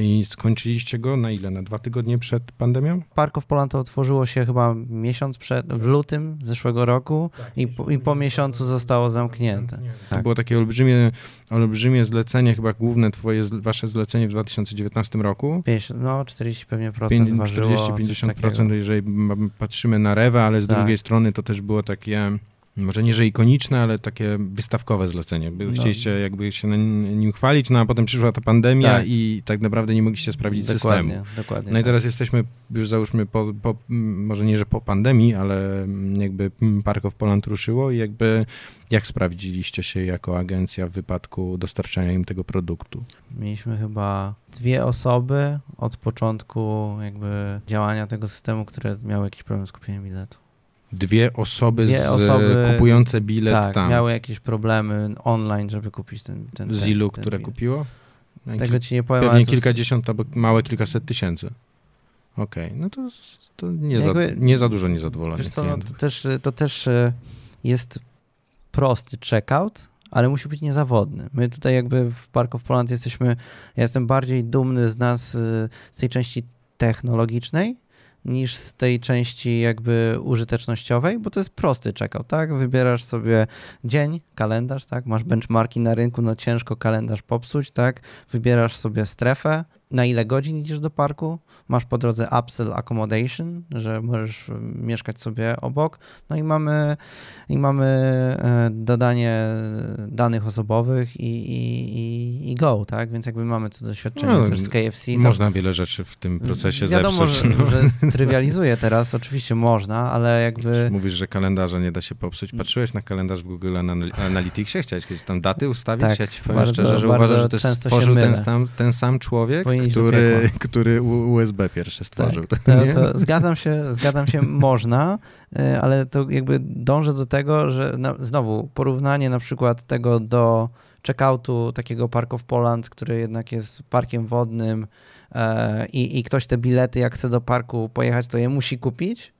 Speaker 1: i skończyliście go na ile? Na dwa tygodnie przed pandemią?
Speaker 2: Park of Poland to otworzyło się chyba miesiąc przed, w lutym zeszłego roku i, po, i po miesiącu zostało zamknięte.
Speaker 1: To
Speaker 2: Tak.
Speaker 1: było takie olbrzymie, olbrzymie zlecenie, chyba główne twoje, wasze zlecenie w 2019 roku.
Speaker 2: 50, no 40 pewnie procent ważyło, coś
Speaker 1: 40-50%,
Speaker 2: takiego.
Speaker 1: jeżeli patrzymy na Rewę, ale z
Speaker 2: Tak.
Speaker 1: drugiej strony to też było takie, może nie że ikoniczne, ale takie wystawkowe zlecenie.
Speaker 2: No.
Speaker 1: Chcieliście jakby się na nim chwalić, no a potem przyszła ta pandemia
Speaker 2: Tak.
Speaker 1: i tak naprawdę nie mogliście sprawdzić
Speaker 2: dokładnie,
Speaker 1: systemu.
Speaker 2: Dokładnie.
Speaker 1: No i
Speaker 2: tak.
Speaker 1: teraz jesteśmy już załóżmy po, po, może nie, że po pandemii, ale jakby Park of Poland ruszyło i jakby jak sprawdziliście się jako agencja w wypadku dostarczania im tego produktu?
Speaker 2: Mieliśmy chyba dwie osoby od początku jakby działania tego systemu, które miały jakiś problem z kupieniem biletu.
Speaker 1: Dwie osoby,
Speaker 2: Dwie
Speaker 1: z,
Speaker 2: osoby,
Speaker 1: kupujące bilet
Speaker 2: tak,
Speaker 1: tam.
Speaker 2: miały jakieś problemy online, żeby kupić ten, ten
Speaker 1: Z ilu,
Speaker 2: ten
Speaker 1: które
Speaker 2: bilet.
Speaker 1: kupiło?
Speaker 2: Tego ci nie powiem,
Speaker 1: Pewnie kilkadziesiąt albo małe kilkaset tysięcy. Okej, no to, to nie,
Speaker 2: Jakby-
Speaker 1: za, nie za dużo niezadowolonych
Speaker 2: Wiesz co, no, to, też, to też e, jest prosty checkout, ale musi być niezawodny. My tutaj jakby w Park of Poland jesteśmy, ja jestem bardziej dumny z nas, e, z tej części technologicznej, niż z tej części jakby użytecznościowej, bo to jest prosty checkout, tak? Wybierasz sobie dzień, kalendarz, tak? Masz benchmarki na rynku, no ciężko kalendarz popsuć, tak? Wybierasz sobie strefę, na ile godzin idziesz do parku, masz po drodze upsell accommodation, że możesz mieszkać sobie obok, no i mamy, i mamy e, dodanie danych osobowych i, i, i, go, tak? Więc jakby mamy to doświadczenie
Speaker 1: No,
Speaker 2: też z KFC. tam-
Speaker 1: Można wiele rzeczy w tym procesie
Speaker 2: Wiadomo,
Speaker 1: zepsuć.
Speaker 2: że,
Speaker 1: no.
Speaker 2: że trywializuje teraz, oczywiście można, ale jakby...
Speaker 1: Mówisz, że kalendarza nie da się popsuć. Patrzyłeś na kalendarz w Google Anal- Analyticsie? Chciałeś kiedyś tam daty ustawić?
Speaker 2: Tak,
Speaker 1: ja ci powiem
Speaker 2: bardzo-
Speaker 1: szczerze, że uważam, że to jest stworzył ten sam, ten sam człowiek,
Speaker 2: Powinien do
Speaker 1: który, który USB pierwszy stworzył.
Speaker 2: Tak,
Speaker 1: to
Speaker 2: to, zgadzam się, zgadzam się, można, y, ale to jakby dążę do tego, że na, znowu porównanie na przykład tego do checkoutu takiego Park of Poland, który jednak jest parkiem wodnym e, i, i ktoś te bilety, jak chce do parku pojechać, to je musi kupić.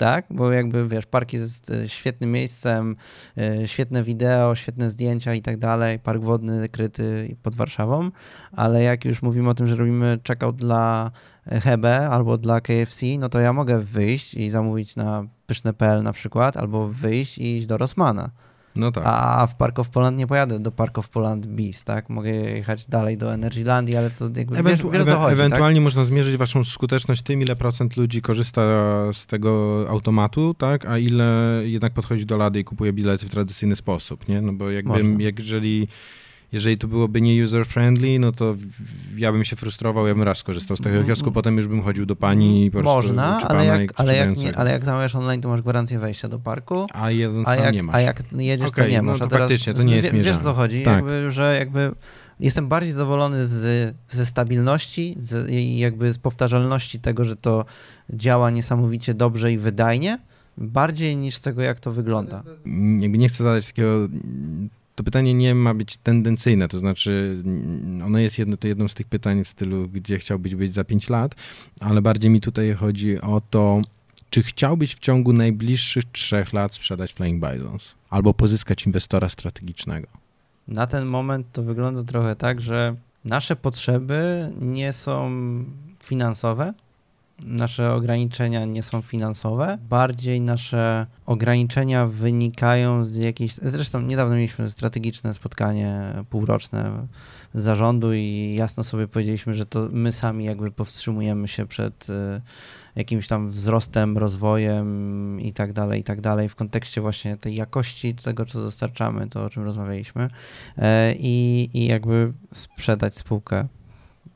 Speaker 2: Tak, bo jakby wiesz, park jest e, świetnym miejscem, e, świetne wideo, świetne zdjęcia i tak dalej, park wodny kryty pod Warszawą, ale jak już mówimy o tym, że robimy checkout dla Hebe albo dla KFC, no to ja mogę wyjść i zamówić na pyszne.pl na przykład, albo wyjść i iść do Rossmana.
Speaker 1: No tak.
Speaker 2: A w Park of Poland nie pojadę do Park of Poland Beast, tak? Mogę jechać dalej do Energylandii, ale to jakby
Speaker 1: Ewentu-
Speaker 2: wiesz, wiesz,
Speaker 1: ewe-
Speaker 2: chodzi, tak?
Speaker 1: ewentualnie można zmierzyć waszą skuteczność tym, ile procent ludzi korzysta z tego automatu, tak, a ile jednak podchodzi do lady i kupuje bilety w tradycyjny sposób, nie? No bo jakby,
Speaker 2: Można.
Speaker 1: jak jeżeli, jeżeli to byłoby nie user-friendly, no to ja bym się frustrował, ja bym raz skorzystał z tego
Speaker 2: Mm.
Speaker 1: kiosku, potem już bym chodził do pani i po prostu,
Speaker 2: Można, ale jak, ale, jak nie, ale jak zamawiasz online, to masz gwarancję wejścia do parku,
Speaker 1: A jedząc
Speaker 2: a
Speaker 1: tam
Speaker 2: jak,
Speaker 1: nie masz.
Speaker 2: a jak jedziesz, to
Speaker 1: Okej,
Speaker 2: nie
Speaker 1: no
Speaker 2: masz.
Speaker 1: to
Speaker 2: a teraz,
Speaker 1: faktycznie, to nie jest
Speaker 2: wie- Wiesz,
Speaker 1: mierzane.
Speaker 2: co chodzi?
Speaker 1: Tak.
Speaker 2: Jakby, że jakby jestem bardziej zadowolony z, ze stabilności z, i jakby z powtarzalności tego, że to działa niesamowicie dobrze i wydajnie, bardziej niż z tego, jak to wygląda.
Speaker 1: Jakby nie chcę zadać takiego. To pytanie nie ma być tendencyjne, to znaczy mm, ono jest jedno, to jedną z tych pytań w stylu, gdzie chciałbyś być za 5 lat, ale bardziej mi tutaj chodzi o to, czy chciałbyś w ciągu najbliższych trzech lat sprzedać Flying Bisons albo pozyskać inwestora strategicznego.
Speaker 2: Na ten moment to wygląda trochę tak, że nasze potrzeby nie są finansowe, nasze ograniczenia nie są finansowe, bardziej nasze ograniczenia wynikają z jakiejś. Zresztą niedawno mieliśmy strategiczne spotkanie półroczne zarządu i jasno sobie powiedzieliśmy, że to my sami jakby powstrzymujemy się przed y, jakimś tam wzrostem, rozwojem i tak dalej, i tak dalej, w kontekście właśnie tej jakości tego, co dostarczamy, to o czym rozmawialiśmy e, i, i jakby sprzedać spółkę.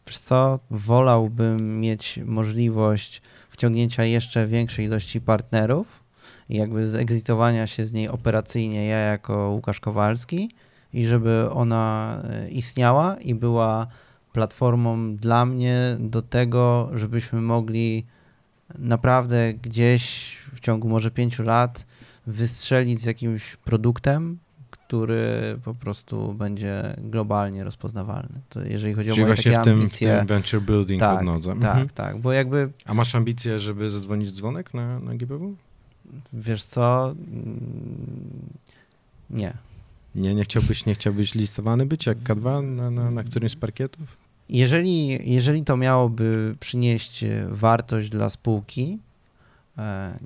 Speaker 2: Wiesz co, wolałbym mieć możliwość wciągnięcia jeszcze większej ilości partnerów i jakby zegzitowania się z niej operacyjnie ja jako Łukasz Kowalski i żeby ona e, istniała i była platformą dla mnie do tego, żebyśmy mogli naprawdę gdzieś w ciągu może pięciu lat wystrzelić z jakimś produktem, który po prostu będzie globalnie rozpoznawalny. To jeżeli chodzi
Speaker 1: Czyli
Speaker 2: o moje
Speaker 1: właśnie
Speaker 2: takie
Speaker 1: w tym,
Speaker 2: ambicje...
Speaker 1: w tym venture building
Speaker 2: tak. Tak,
Speaker 1: Mhm.
Speaker 2: tak, bo jakby
Speaker 1: A masz ambicje, żeby zadzwonić dzwonek na, na GPW?
Speaker 2: wiesz co, mm, nie.
Speaker 1: Nie, nie chciałbyś, nie chciałbyś listowany być jak K2 na, na, na którymś z parkietów?
Speaker 2: Jeżeli, jeżeli to miałoby przynieść wartość dla spółki,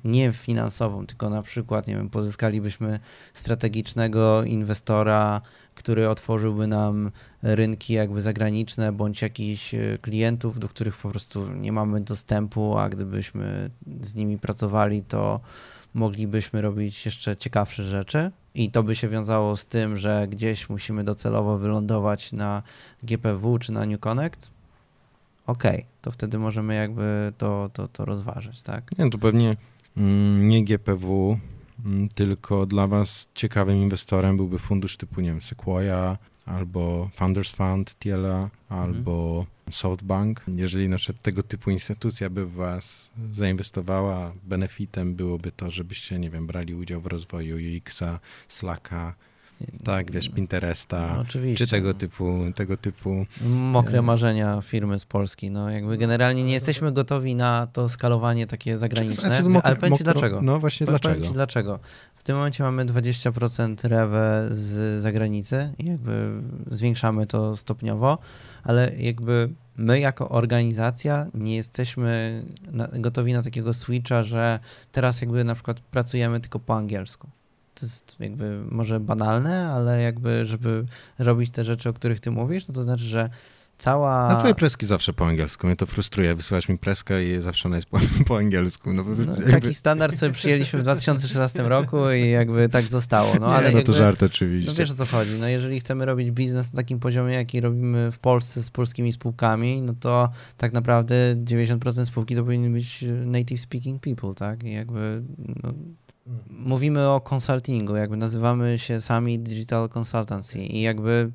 Speaker 2: nie finansową, tylko na przykład, nie wiem, pozyskalibyśmy strategicznego inwestora, który otworzyłby nam rynki jakby zagraniczne, bądź jakichś e, klientów, do których po prostu nie mamy dostępu, a gdybyśmy z nimi pracowali, to moglibyśmy robić jeszcze ciekawsze rzeczy. I to by się wiązało z tym, że gdzieś musimy docelowo wylądować na GPW czy na New Connect. Okej, to wtedy możemy jakby to, to, to rozważyć, tak?
Speaker 1: Nie, no to pewnie mm, nie GPW, mm, tylko dla was ciekawym inwestorem byłby fundusz typu, nie wiem, Sequoia albo Founders Fund, Tiela albo SoftBank. Jeżeli na przykład tego typu instytucja by w was zainwestowała, benefitem byłoby to, żebyście, nie wiem, brali udział w rozwoju UX-a, Slacka, tak, wiesz, Pinteresta,
Speaker 2: No, oczywiście.
Speaker 1: czy tego typu, tego typu
Speaker 2: Mokre
Speaker 1: E.
Speaker 2: marzenia firmy z Polski. No jakby generalnie nie jesteśmy gotowi na to skalowanie takie zagraniczne,
Speaker 1: Znaczy, to mokro-
Speaker 2: ale powiem
Speaker 1: mokro-
Speaker 2: dlaczego.
Speaker 1: No właśnie
Speaker 2: Powiem
Speaker 1: dlaczego.
Speaker 2: ci dlaczego. W tym momencie mamy 20% rewę z zagranicy i jakby zwiększamy to stopniowo, ale jakby my jako organizacja nie jesteśmy gotowi na takiego switcha, że teraz jakby na przykład pracujemy tylko po angielsku. To jest jakby może banalne, ale jakby żeby robić te rzeczy, o których ty mówisz, no to znaczy, że cała...
Speaker 1: A twoje preski zawsze po angielsku, mnie to frustruje. Wysyłasz mi preskę i zawsze ona jest po, po angielsku. No,
Speaker 2: No,
Speaker 1: jakby-
Speaker 2: taki standard sobie przyjęliśmy w 2016 roku i jakby tak zostało. No,
Speaker 1: nie,
Speaker 2: ale
Speaker 1: no
Speaker 2: jakby,
Speaker 1: to żart oczywiście.
Speaker 2: No wiesz o co chodzi. No jeżeli chcemy robić biznes na takim poziomie, jaki robimy w Polsce z polskimi spółkami, no to tak naprawdę 90% spółki to powinny być native speaking people, tak? I jakby no, mówimy o consultingu, jakby nazywamy się sami digital consultancy i jakby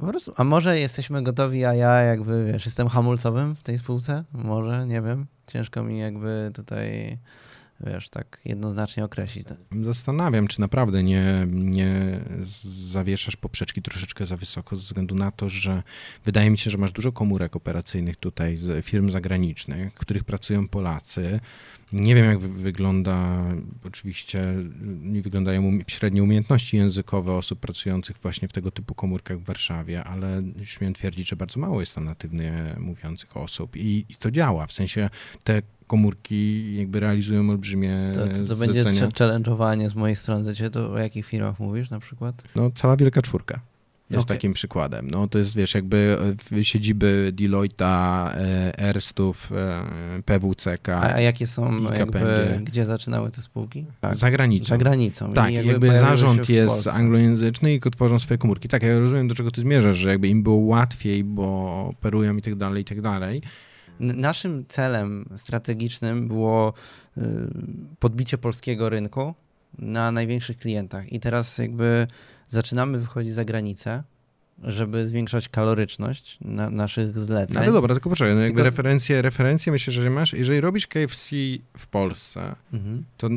Speaker 2: po prostu, a może jesteśmy gotowi, a ja jakby, wiesz, jestem hamulcowym w tej spółce? Może, nie wiem. Ciężko mi jakby tutaj, wiesz, tak jednoznacznie określić.
Speaker 1: Zastanawiam, czy naprawdę nie, nie zawieszasz poprzeczki troszeczkę za wysoko, ze względu na to, że wydaje mi się, że masz dużo komórek operacyjnych tutaj z firm zagranicznych, w których pracują Polacy. Nie wiem, jak wy- wygląda, oczywiście nie wyglądają umie- średnie umiejętności językowe osób pracujących właśnie w tego typu komórkach w Warszawie, ale śmiem twierdzić, że bardzo mało jest tam natywnie mówiących osób i, i to działa. W sensie te komórki jakby realizują olbrzymie
Speaker 2: To, to, to będzie challenge'owanie z mojej strony. Wiecie, to o jakich firmach mówisz na przykład?
Speaker 1: No, cała wielka czwórka jest
Speaker 2: Okej.
Speaker 1: takim przykładem. No, to jest, wiesz, jakby w- siedziby Deloitte'a, e, Erstów, e, PWCK,
Speaker 2: A, a jakie są,
Speaker 1: i
Speaker 2: jakby, gdzie zaczynały te spółki? Tak,
Speaker 1: za granicą.
Speaker 2: za granicą. I
Speaker 1: Tak, jakby,
Speaker 2: pojawiły
Speaker 1: zarząd jest anglojęzyczny i tworzą swoje komórki. Tak, ja rozumiem, do czego ty zmierzasz, że jakby im było łatwiej, bo operują i tak dalej, i tak dalej.
Speaker 2: Naszym celem strategicznym było y, podbicie polskiego rynku na największych klientach. I teraz jakby zaczynamy wychodzić za granicę, żeby zwiększać kaloryczność na, naszych zleceń.
Speaker 1: No, ale dobra, tylko poczekaj, no jakby
Speaker 2: Tylko-
Speaker 1: referencje, referencje myślę, że masz, jeżeli robisz KFC w Polsce,
Speaker 2: Mhm.
Speaker 1: to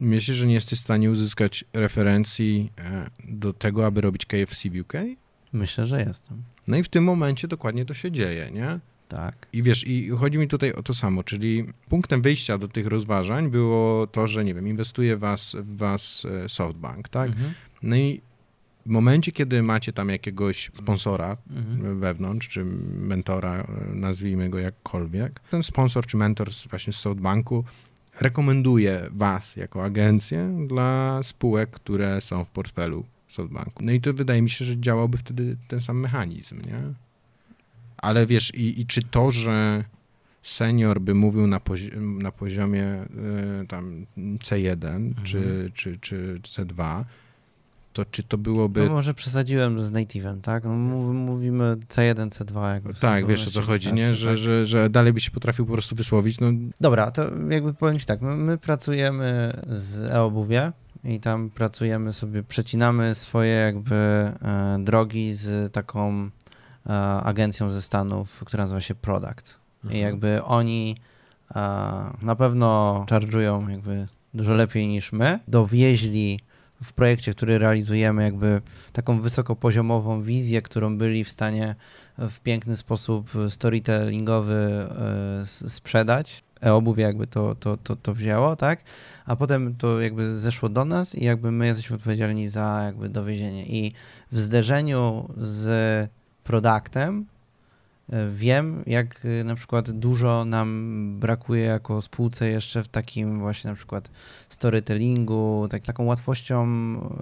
Speaker 1: myślisz, że nie jesteś w stanie uzyskać referencji e, do tego, aby robić KFC w UK?
Speaker 2: Myślę, że jestem.
Speaker 1: No i w tym momencie dokładnie to się dzieje, nie?
Speaker 2: Tak.
Speaker 1: I wiesz, i chodzi mi tutaj o to samo, czyli punktem wyjścia do tych rozważań było to, że nie wiem, inwestuje was, w was e, SoftBank, tak?
Speaker 2: Mhm.
Speaker 1: No i w momencie, kiedy macie tam jakiegoś sponsora
Speaker 2: Mhm.
Speaker 1: wewnątrz, czy mentora, e, nazwijmy go jakkolwiek, ten sponsor czy mentor właśnie z SoftBanku rekomenduje was jako agencję dla spółek, które są w portfelu SoftBanku. No i to wydaje mi się, że działałby wtedy ten sam mechanizm, nie? Ale wiesz, i, i czy to, że senior by mówił na, pozi- na poziomie y, tam C1 czy, czy, czy C2, to czy to byłoby...
Speaker 2: No może przesadziłem z native'em, tak? No, mów- mówimy C1, C2. Jakby
Speaker 1: tak, wiesz o co chodzi, nie?
Speaker 2: wystarczy,
Speaker 1: Że,
Speaker 2: tak?
Speaker 1: że, że dalej byś się potrafił po prostu wysłowić, no
Speaker 2: Dobra, to jakby powiem ci tak, my, my pracujemy z e-obuwie i tam pracujemy sobie, przecinamy swoje jakby e, drogi z taką e, agencją ze Stanów, która nazywa się Product. I jakby oni e, na pewno charge'ują jakby dużo lepiej niż my. Dowieźli w projekcie, który realizujemy, jakby taką wysokopoziomową wizję, którą byli w stanie w piękny sposób storytellingowy e, sprzedać. E-obuwie jakby to, to, to, to wzięło, tak? A potem to jakby zeszło do nas i jakby my jesteśmy odpowiedzialni za jakby dowiezienie. I w zderzeniu z produktem Wiem, jak y, na przykład dużo nam brakuje jako spółce jeszcze w takim właśnie na przykład storytellingu, tak, taką łatwością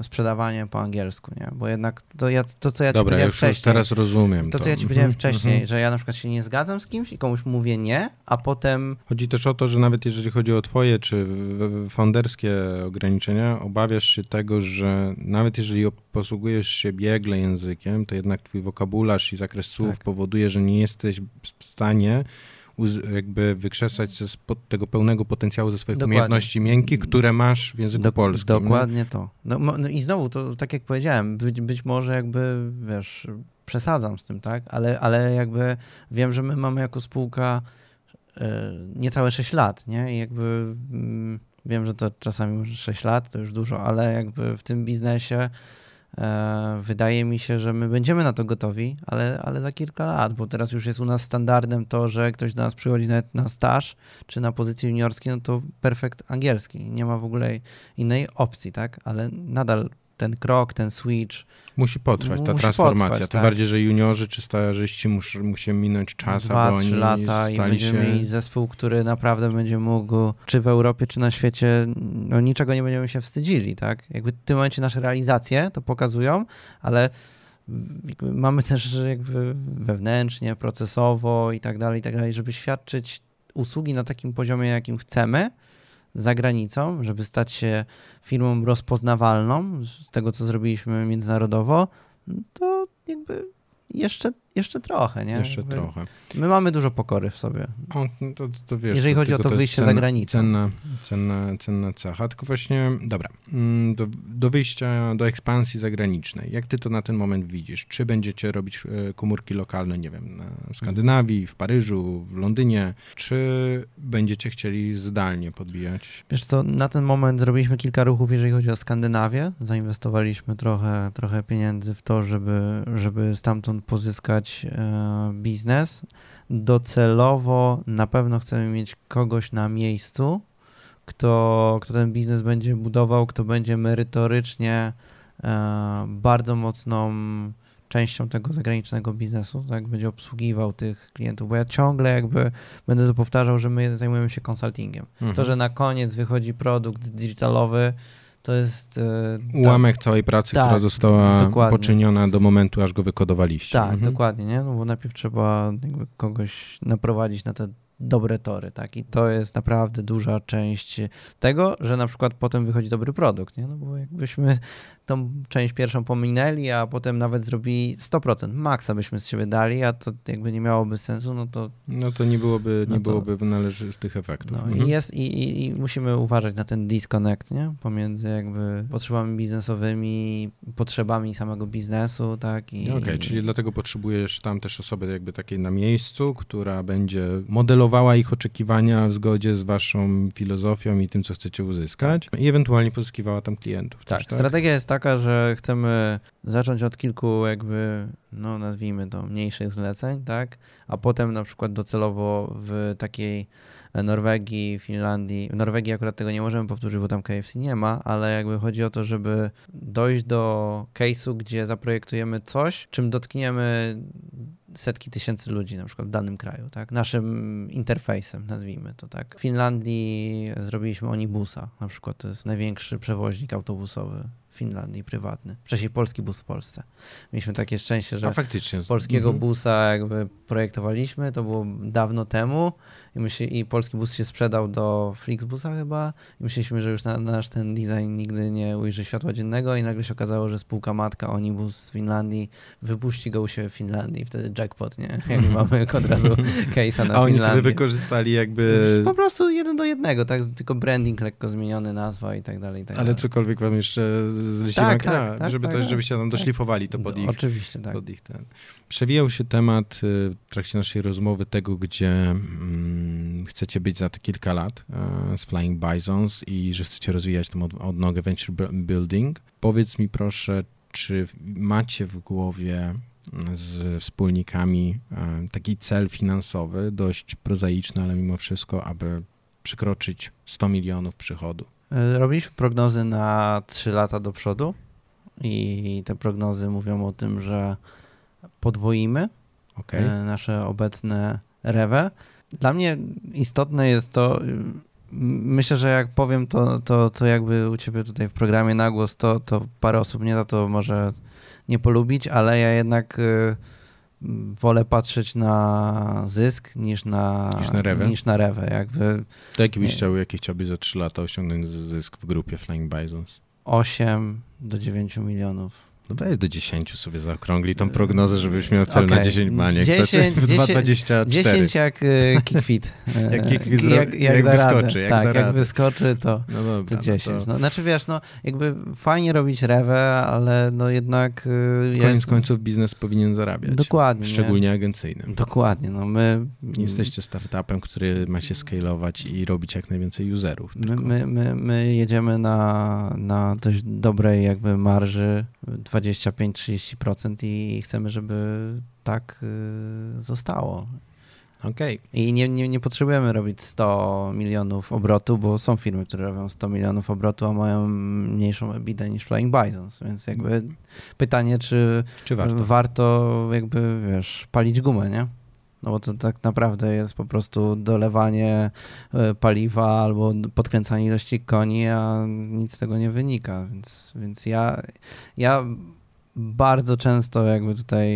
Speaker 2: sprzedawania po angielsku, nie? Bo jednak to, ja, to co ja ci
Speaker 1: Dobra,
Speaker 2: powiedziałem
Speaker 1: już
Speaker 2: wcześniej.
Speaker 1: teraz rozumiem.
Speaker 2: To,
Speaker 1: to,
Speaker 2: co ja ci powiedziałem
Speaker 1: Mhm,
Speaker 2: wcześniej,
Speaker 1: mhm.
Speaker 2: że ja na przykład się nie zgadzam z kimś i komuś mówię nie, a potem
Speaker 1: Chodzi też o to, że nawet jeżeli chodzi o twoje czy founderskie ograniczenia, obawiasz się tego, że nawet jeżeli posługujesz się biegle językiem, to jednak twój wokabularz i zakres słów
Speaker 2: Tak.
Speaker 1: powoduje, że nie jesteś w stanie jakby wykrzesać ze tego pełnego potencjału ze swoich
Speaker 2: Dokładnie.
Speaker 1: umiejętności miękkich, które masz w języku
Speaker 2: Dok-
Speaker 1: polskim. nie?
Speaker 2: Dokładnie to. No, no i znowu, to tak jak powiedziałem, być, być może jakby, wiesz, przesadzam z tym, tak? Ale, ale jakby wiem, że my mamy jako spółka e, niecałe 6 lat, nie? I jakby mm, wiem, że to czasami może 6 lat to już dużo, ale jakby w tym biznesie wydaje mi się, że my będziemy na to gotowi, ale, ale za kilka lat, bo teraz już jest u nas standardem to, że ktoś do nas przychodzi nawet na staż czy na pozycje juniorskie, no to perfekt angielski. Nie ma w ogóle innej opcji, tak? Ale nadal ten krok, ten switch,
Speaker 1: Musi potrwać ta
Speaker 2: Musi
Speaker 1: transformacja.
Speaker 2: potrwać,
Speaker 1: Tym
Speaker 2: tak.
Speaker 1: bardziej, że juniorzy czy stażyści muszą, musi minąć czas,
Speaker 2: dwa,
Speaker 1: aby
Speaker 2: trzy
Speaker 1: oni
Speaker 2: lata i będziemy
Speaker 1: się...
Speaker 2: mieli zespół, który naprawdę będzie mógł, czy w Europie, czy na świecie, no niczego nie będziemy się wstydzili, tak? Jakby w tym momencie nasze realizacje to pokazują, ale mamy też jakby wewnętrznie, procesowo i tak dalej, i tak dalej, żeby świadczyć usługi na takim poziomie, jakim chcemy, za granicą, żeby stać się firmą rozpoznawalną z tego, co zrobiliśmy międzynarodowo, to jakby jeszcze, jeszcze trochę, nie?
Speaker 1: Jeszcze
Speaker 2: Jakby
Speaker 1: trochę.
Speaker 2: My mamy dużo pokory w sobie.
Speaker 1: O, no to, to wiesz,
Speaker 2: Jeżeli chodzi o to wyjście za
Speaker 1: cenna,
Speaker 2: granicą.
Speaker 1: Cenna, cenna, cenna cecha. Tylko właśnie, dobra, mm, do, do wyjścia, do ekspansji zagranicznej. Jak ty to na ten moment widzisz? Czy będziecie robić e, komórki lokalne, nie wiem, na Skandynawii, w Paryżu, w Londynie, czy będziecie chcieli zdalnie podbijać?
Speaker 2: Wiesz co, na ten moment zrobiliśmy kilka ruchów, jeżeli chodzi o Skandynawię. Zainwestowaliśmy trochę, trochę pieniędzy w to, żeby, żeby stamtąd pozyskać e, biznes. Docelowo na pewno chcemy mieć kogoś na miejscu, kto, kto ten biznes będzie budował, kto będzie merytorycznie e, bardzo mocną częścią tego zagranicznego biznesu, tak, będzie obsługiwał tych klientów, bo ja ciągle jakby będę to powtarzał, że my zajmujemy się konsultingiem.
Speaker 1: Mhm.
Speaker 2: To, że na koniec wychodzi produkt digitalowy, to jest. e,
Speaker 1: Ułamek całej pracy,
Speaker 2: Tak,
Speaker 1: która została
Speaker 2: dokładnie.
Speaker 1: poczyniona do momentu, aż go wykodowaliście.
Speaker 2: Tak,
Speaker 1: Mhm.
Speaker 2: dokładnie, nie? No bo najpierw trzeba jakby kogoś naprowadzić na te dobre tory, tak? I to jest naprawdę duża część tego, że na przykład potem wychodzi dobry produkt, nie? No bo jakbyśmy tą część pierwszą pominęli, a potem nawet zrobili 100%, maksa byśmy z siebie dali, a to jakby nie miałoby sensu, no to
Speaker 1: No to nie byłoby, nie
Speaker 2: No to-
Speaker 1: byłoby należytych efektów.
Speaker 2: No
Speaker 1: Mhm.
Speaker 2: i jest i, i, i musimy uważać na ten disconnect, nie? Pomiędzy jakby potrzebami biznesowymi, potrzebami samego biznesu, tak? I,
Speaker 1: Okej, czyli dlatego potrzebujesz tam też osoby jakby takiej na miejscu, która będzie modelowała ich oczekiwania w zgodzie z waszą filozofią i tym, co chcecie uzyskać i ewentualnie pozyskiwała tam klientów.
Speaker 2: tak,
Speaker 1: też, tak?
Speaker 2: strategia jest taka, że chcemy zacząć od kilku jakby, no nazwijmy to, mniejszych zleceń, tak? A potem na przykład docelowo w takiej Norwegii, Finlandii. W Norwegii akurat tego nie możemy powtórzyć, bo tam KFC nie ma, ale jakby chodzi o to, żeby dojść do case'u, gdzie zaprojektujemy coś, czym dotkniemy setki tysięcy ludzi na przykład w danym kraju, tak? Naszym interfejsem, nazwijmy to tak. W Finlandii zrobiliśmy Onibusa, na przykład to jest największy przewoźnik autobusowy Finlandii, prywatny. Wcześniej polski bus w Polsce. Mieliśmy takie szczęście, że polskiego
Speaker 1: Mhm.
Speaker 2: busa jakby projektowaliśmy, to było dawno temu i, myśli, i polski bus się sprzedał do Flixbusa chyba i myśleliśmy, że już na, nasz ten design nigdy nie ujrzy światła dziennego i nagle się okazało, że spółka matka Onibus z Finlandii wypuści go u siebie w Finlandii, wtedy jackpot, nie? Jak mamy od razu case'a na
Speaker 1: A oni sobie wykorzystali jakby...
Speaker 2: Po prostu jeden do jednego, tak? Tylko branding lekko zmieniony, nazwa i tak dalej. I tak
Speaker 1: Ale
Speaker 2: dalej.
Speaker 1: cokolwiek wam jeszcze z liściwanki,
Speaker 2: tak, tak, tak,
Speaker 1: żeby
Speaker 2: tak,
Speaker 1: to,
Speaker 2: tak.
Speaker 1: żebyście tam doszlifowali to pod
Speaker 2: No,
Speaker 1: ich,
Speaker 2: Oczywiście, tak.
Speaker 1: pod ich ten. Przewijał się temat y, w trakcie naszej rozmowy tego, gdzie mm, chcecie być za te kilka lat e, z Flying Bisons i że chcecie rozwijać tą od, odnogę venture bu- building. Powiedz mi proszę, czy macie w głowie mm, z wspólnikami e, taki cel finansowy, dość prozaiczny, ale mimo wszystko, aby przekroczyć 100 milionów przychodu?
Speaker 2: E, Robiliśmy prognozy na 3 lata do przodu i te prognozy mówią o tym, że podwoimy e, nasze obecne rewę. Dla mnie istotne jest to, y, myślę, że jak powiem to, to, to jakby u ciebie tutaj w programie na głos, to, to parę osób mnie za to może nie polubić, ale ja jednak y, wolę patrzeć na zysk niż na,
Speaker 1: Niż na rewę?
Speaker 2: Niż na rewę. Jakby
Speaker 1: To jaki byś
Speaker 2: Nie.
Speaker 1: chciał, jaki chciałbyś za 3 lata osiągnąć zysk w grupie Flying Bisons?
Speaker 2: 8 do 9 milionów.
Speaker 1: No weź do 10 sobie zaokrągli tą prognozę, żebyś miał cel na
Speaker 2: Okej.
Speaker 1: 10 baniek.
Speaker 2: 10,
Speaker 1: Znaczy w
Speaker 2: 10,
Speaker 1: 2,24.
Speaker 2: 10 jak y, kickfit. E,
Speaker 1: Jak kickfit zro-
Speaker 2: jak, jak,
Speaker 1: jak wyskoczy, jak
Speaker 2: tak, jak wyskoczy, to,
Speaker 1: No dobra,
Speaker 2: to 10.
Speaker 1: No to
Speaker 2: No, znaczy wiesz, no jakby fajnie robić rewę, ale no jednak... y, ja
Speaker 1: koniec
Speaker 2: jestem-
Speaker 1: końców biznes powinien zarabiać.
Speaker 2: Dokładnie. nie?
Speaker 1: Szczególnie agencyjnym.
Speaker 2: Dokładnie, no my...
Speaker 1: Jesteście startupem, który ma się scalować i robić jak najwięcej userów.
Speaker 2: My, my, my, my jedziemy na, na dość dobrej jakby marży 25-30% i chcemy, żeby tak y, zostało.
Speaker 1: Okej.
Speaker 2: I nie, nie, nie potrzebujemy robić 100 milionów obrotu, bo są firmy, które robią 100 milionów obrotu, a mają mniejszą EBITDA niż Flying Bisons, więc jakby pytanie, czy
Speaker 1: Czy warto?
Speaker 2: warto jakby, wiesz, palić gumę, nie? No bo to tak naprawdę jest po prostu dolewanie e, paliwa albo podkręcanie ilości koni, a nic z tego nie wynika, więc, więc ja, ja bardzo często jakby tutaj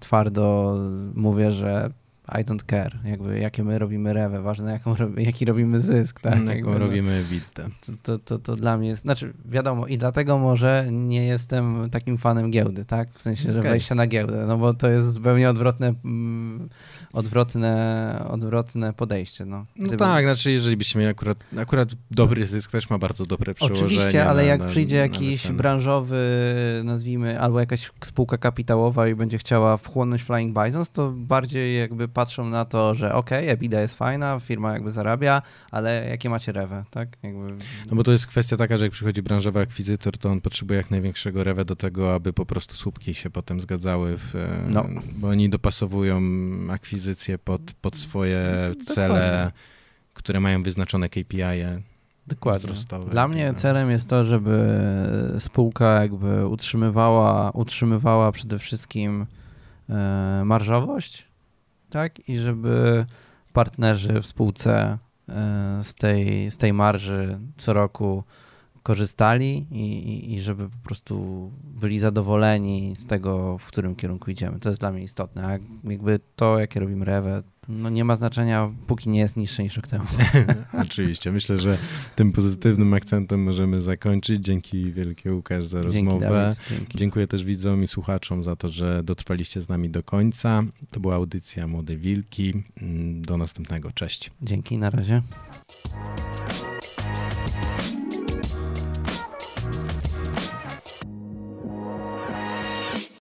Speaker 2: twardo mówię, że I don't care, jakby jakie my robimy rewę, ważne jaką, jaki robimy zysk, tak?
Speaker 1: Jaką
Speaker 2: Jakby, no,
Speaker 1: robimy bitę.
Speaker 2: to, to, to, to dla mnie jest, znaczy wiadomo i dlatego może nie jestem takim fanem giełdy, tak? W sensie, że
Speaker 1: Okej.
Speaker 2: wejścia na giełdę, no bo to jest zupełnie odwrotne, mm, odwrotne, odwrotne podejście, no.
Speaker 1: No
Speaker 2: Gdyby-
Speaker 1: tak, znaczy jeżeli byście mieli akurat, akurat dobry zysk, też ma bardzo dobre przełożenie.
Speaker 2: Oczywiście, ale
Speaker 1: na,
Speaker 2: jak
Speaker 1: na,
Speaker 2: przyjdzie
Speaker 1: na
Speaker 2: jakiś branżowy, nazwijmy, albo jakaś spółka kapitałowa i będzie chciała wchłonąć Flying Bisons, to bardziej jakby patrzą na to, że okej, EBITDA jest fajna, firma jakby zarabia, ale jakie macie rewę, tak? Jakby...
Speaker 1: No bo to jest kwestia taka, że jak przychodzi branżowy akwizytor, to on potrzebuje jak największego rewę do tego, aby po prostu słupki się potem zgadzały, w, e,
Speaker 2: No.
Speaker 1: bo oni dopasowują akwizycje pod, pod swoje cele, które mają wyznaczone KPI-e.
Speaker 2: Dokładnie.
Speaker 1: wzrostowe.
Speaker 2: Dla mnie
Speaker 1: No.
Speaker 2: celem jest to, żeby spółka jakby utrzymywała, utrzymywała przede wszystkim e, marżowość, tak? I żeby partnerzy w spółce e, z tej, z tej marży co roku korzystali i, i, i żeby po prostu byli zadowoleni z tego, w którym kierunku idziemy. To jest dla mnie istotne. A jakby to, jakie robimy rewę, no nie ma znaczenia, póki nie jest niższe niż rok temu.
Speaker 1: Oczywiście. Myślę, że tym pozytywnym akcentem możemy zakończyć. Dzięki wielkie Łukasz za
Speaker 2: Dzięki,
Speaker 1: rozmowę.
Speaker 2: Dawid. Dzięki.
Speaker 1: Dziękuję też widzom i słuchaczom za to, że dotrwaliście z nami do końca. To była audycja Młode Wilki. Mm, Do następnego. Cześć.
Speaker 2: Dzięki, na razie.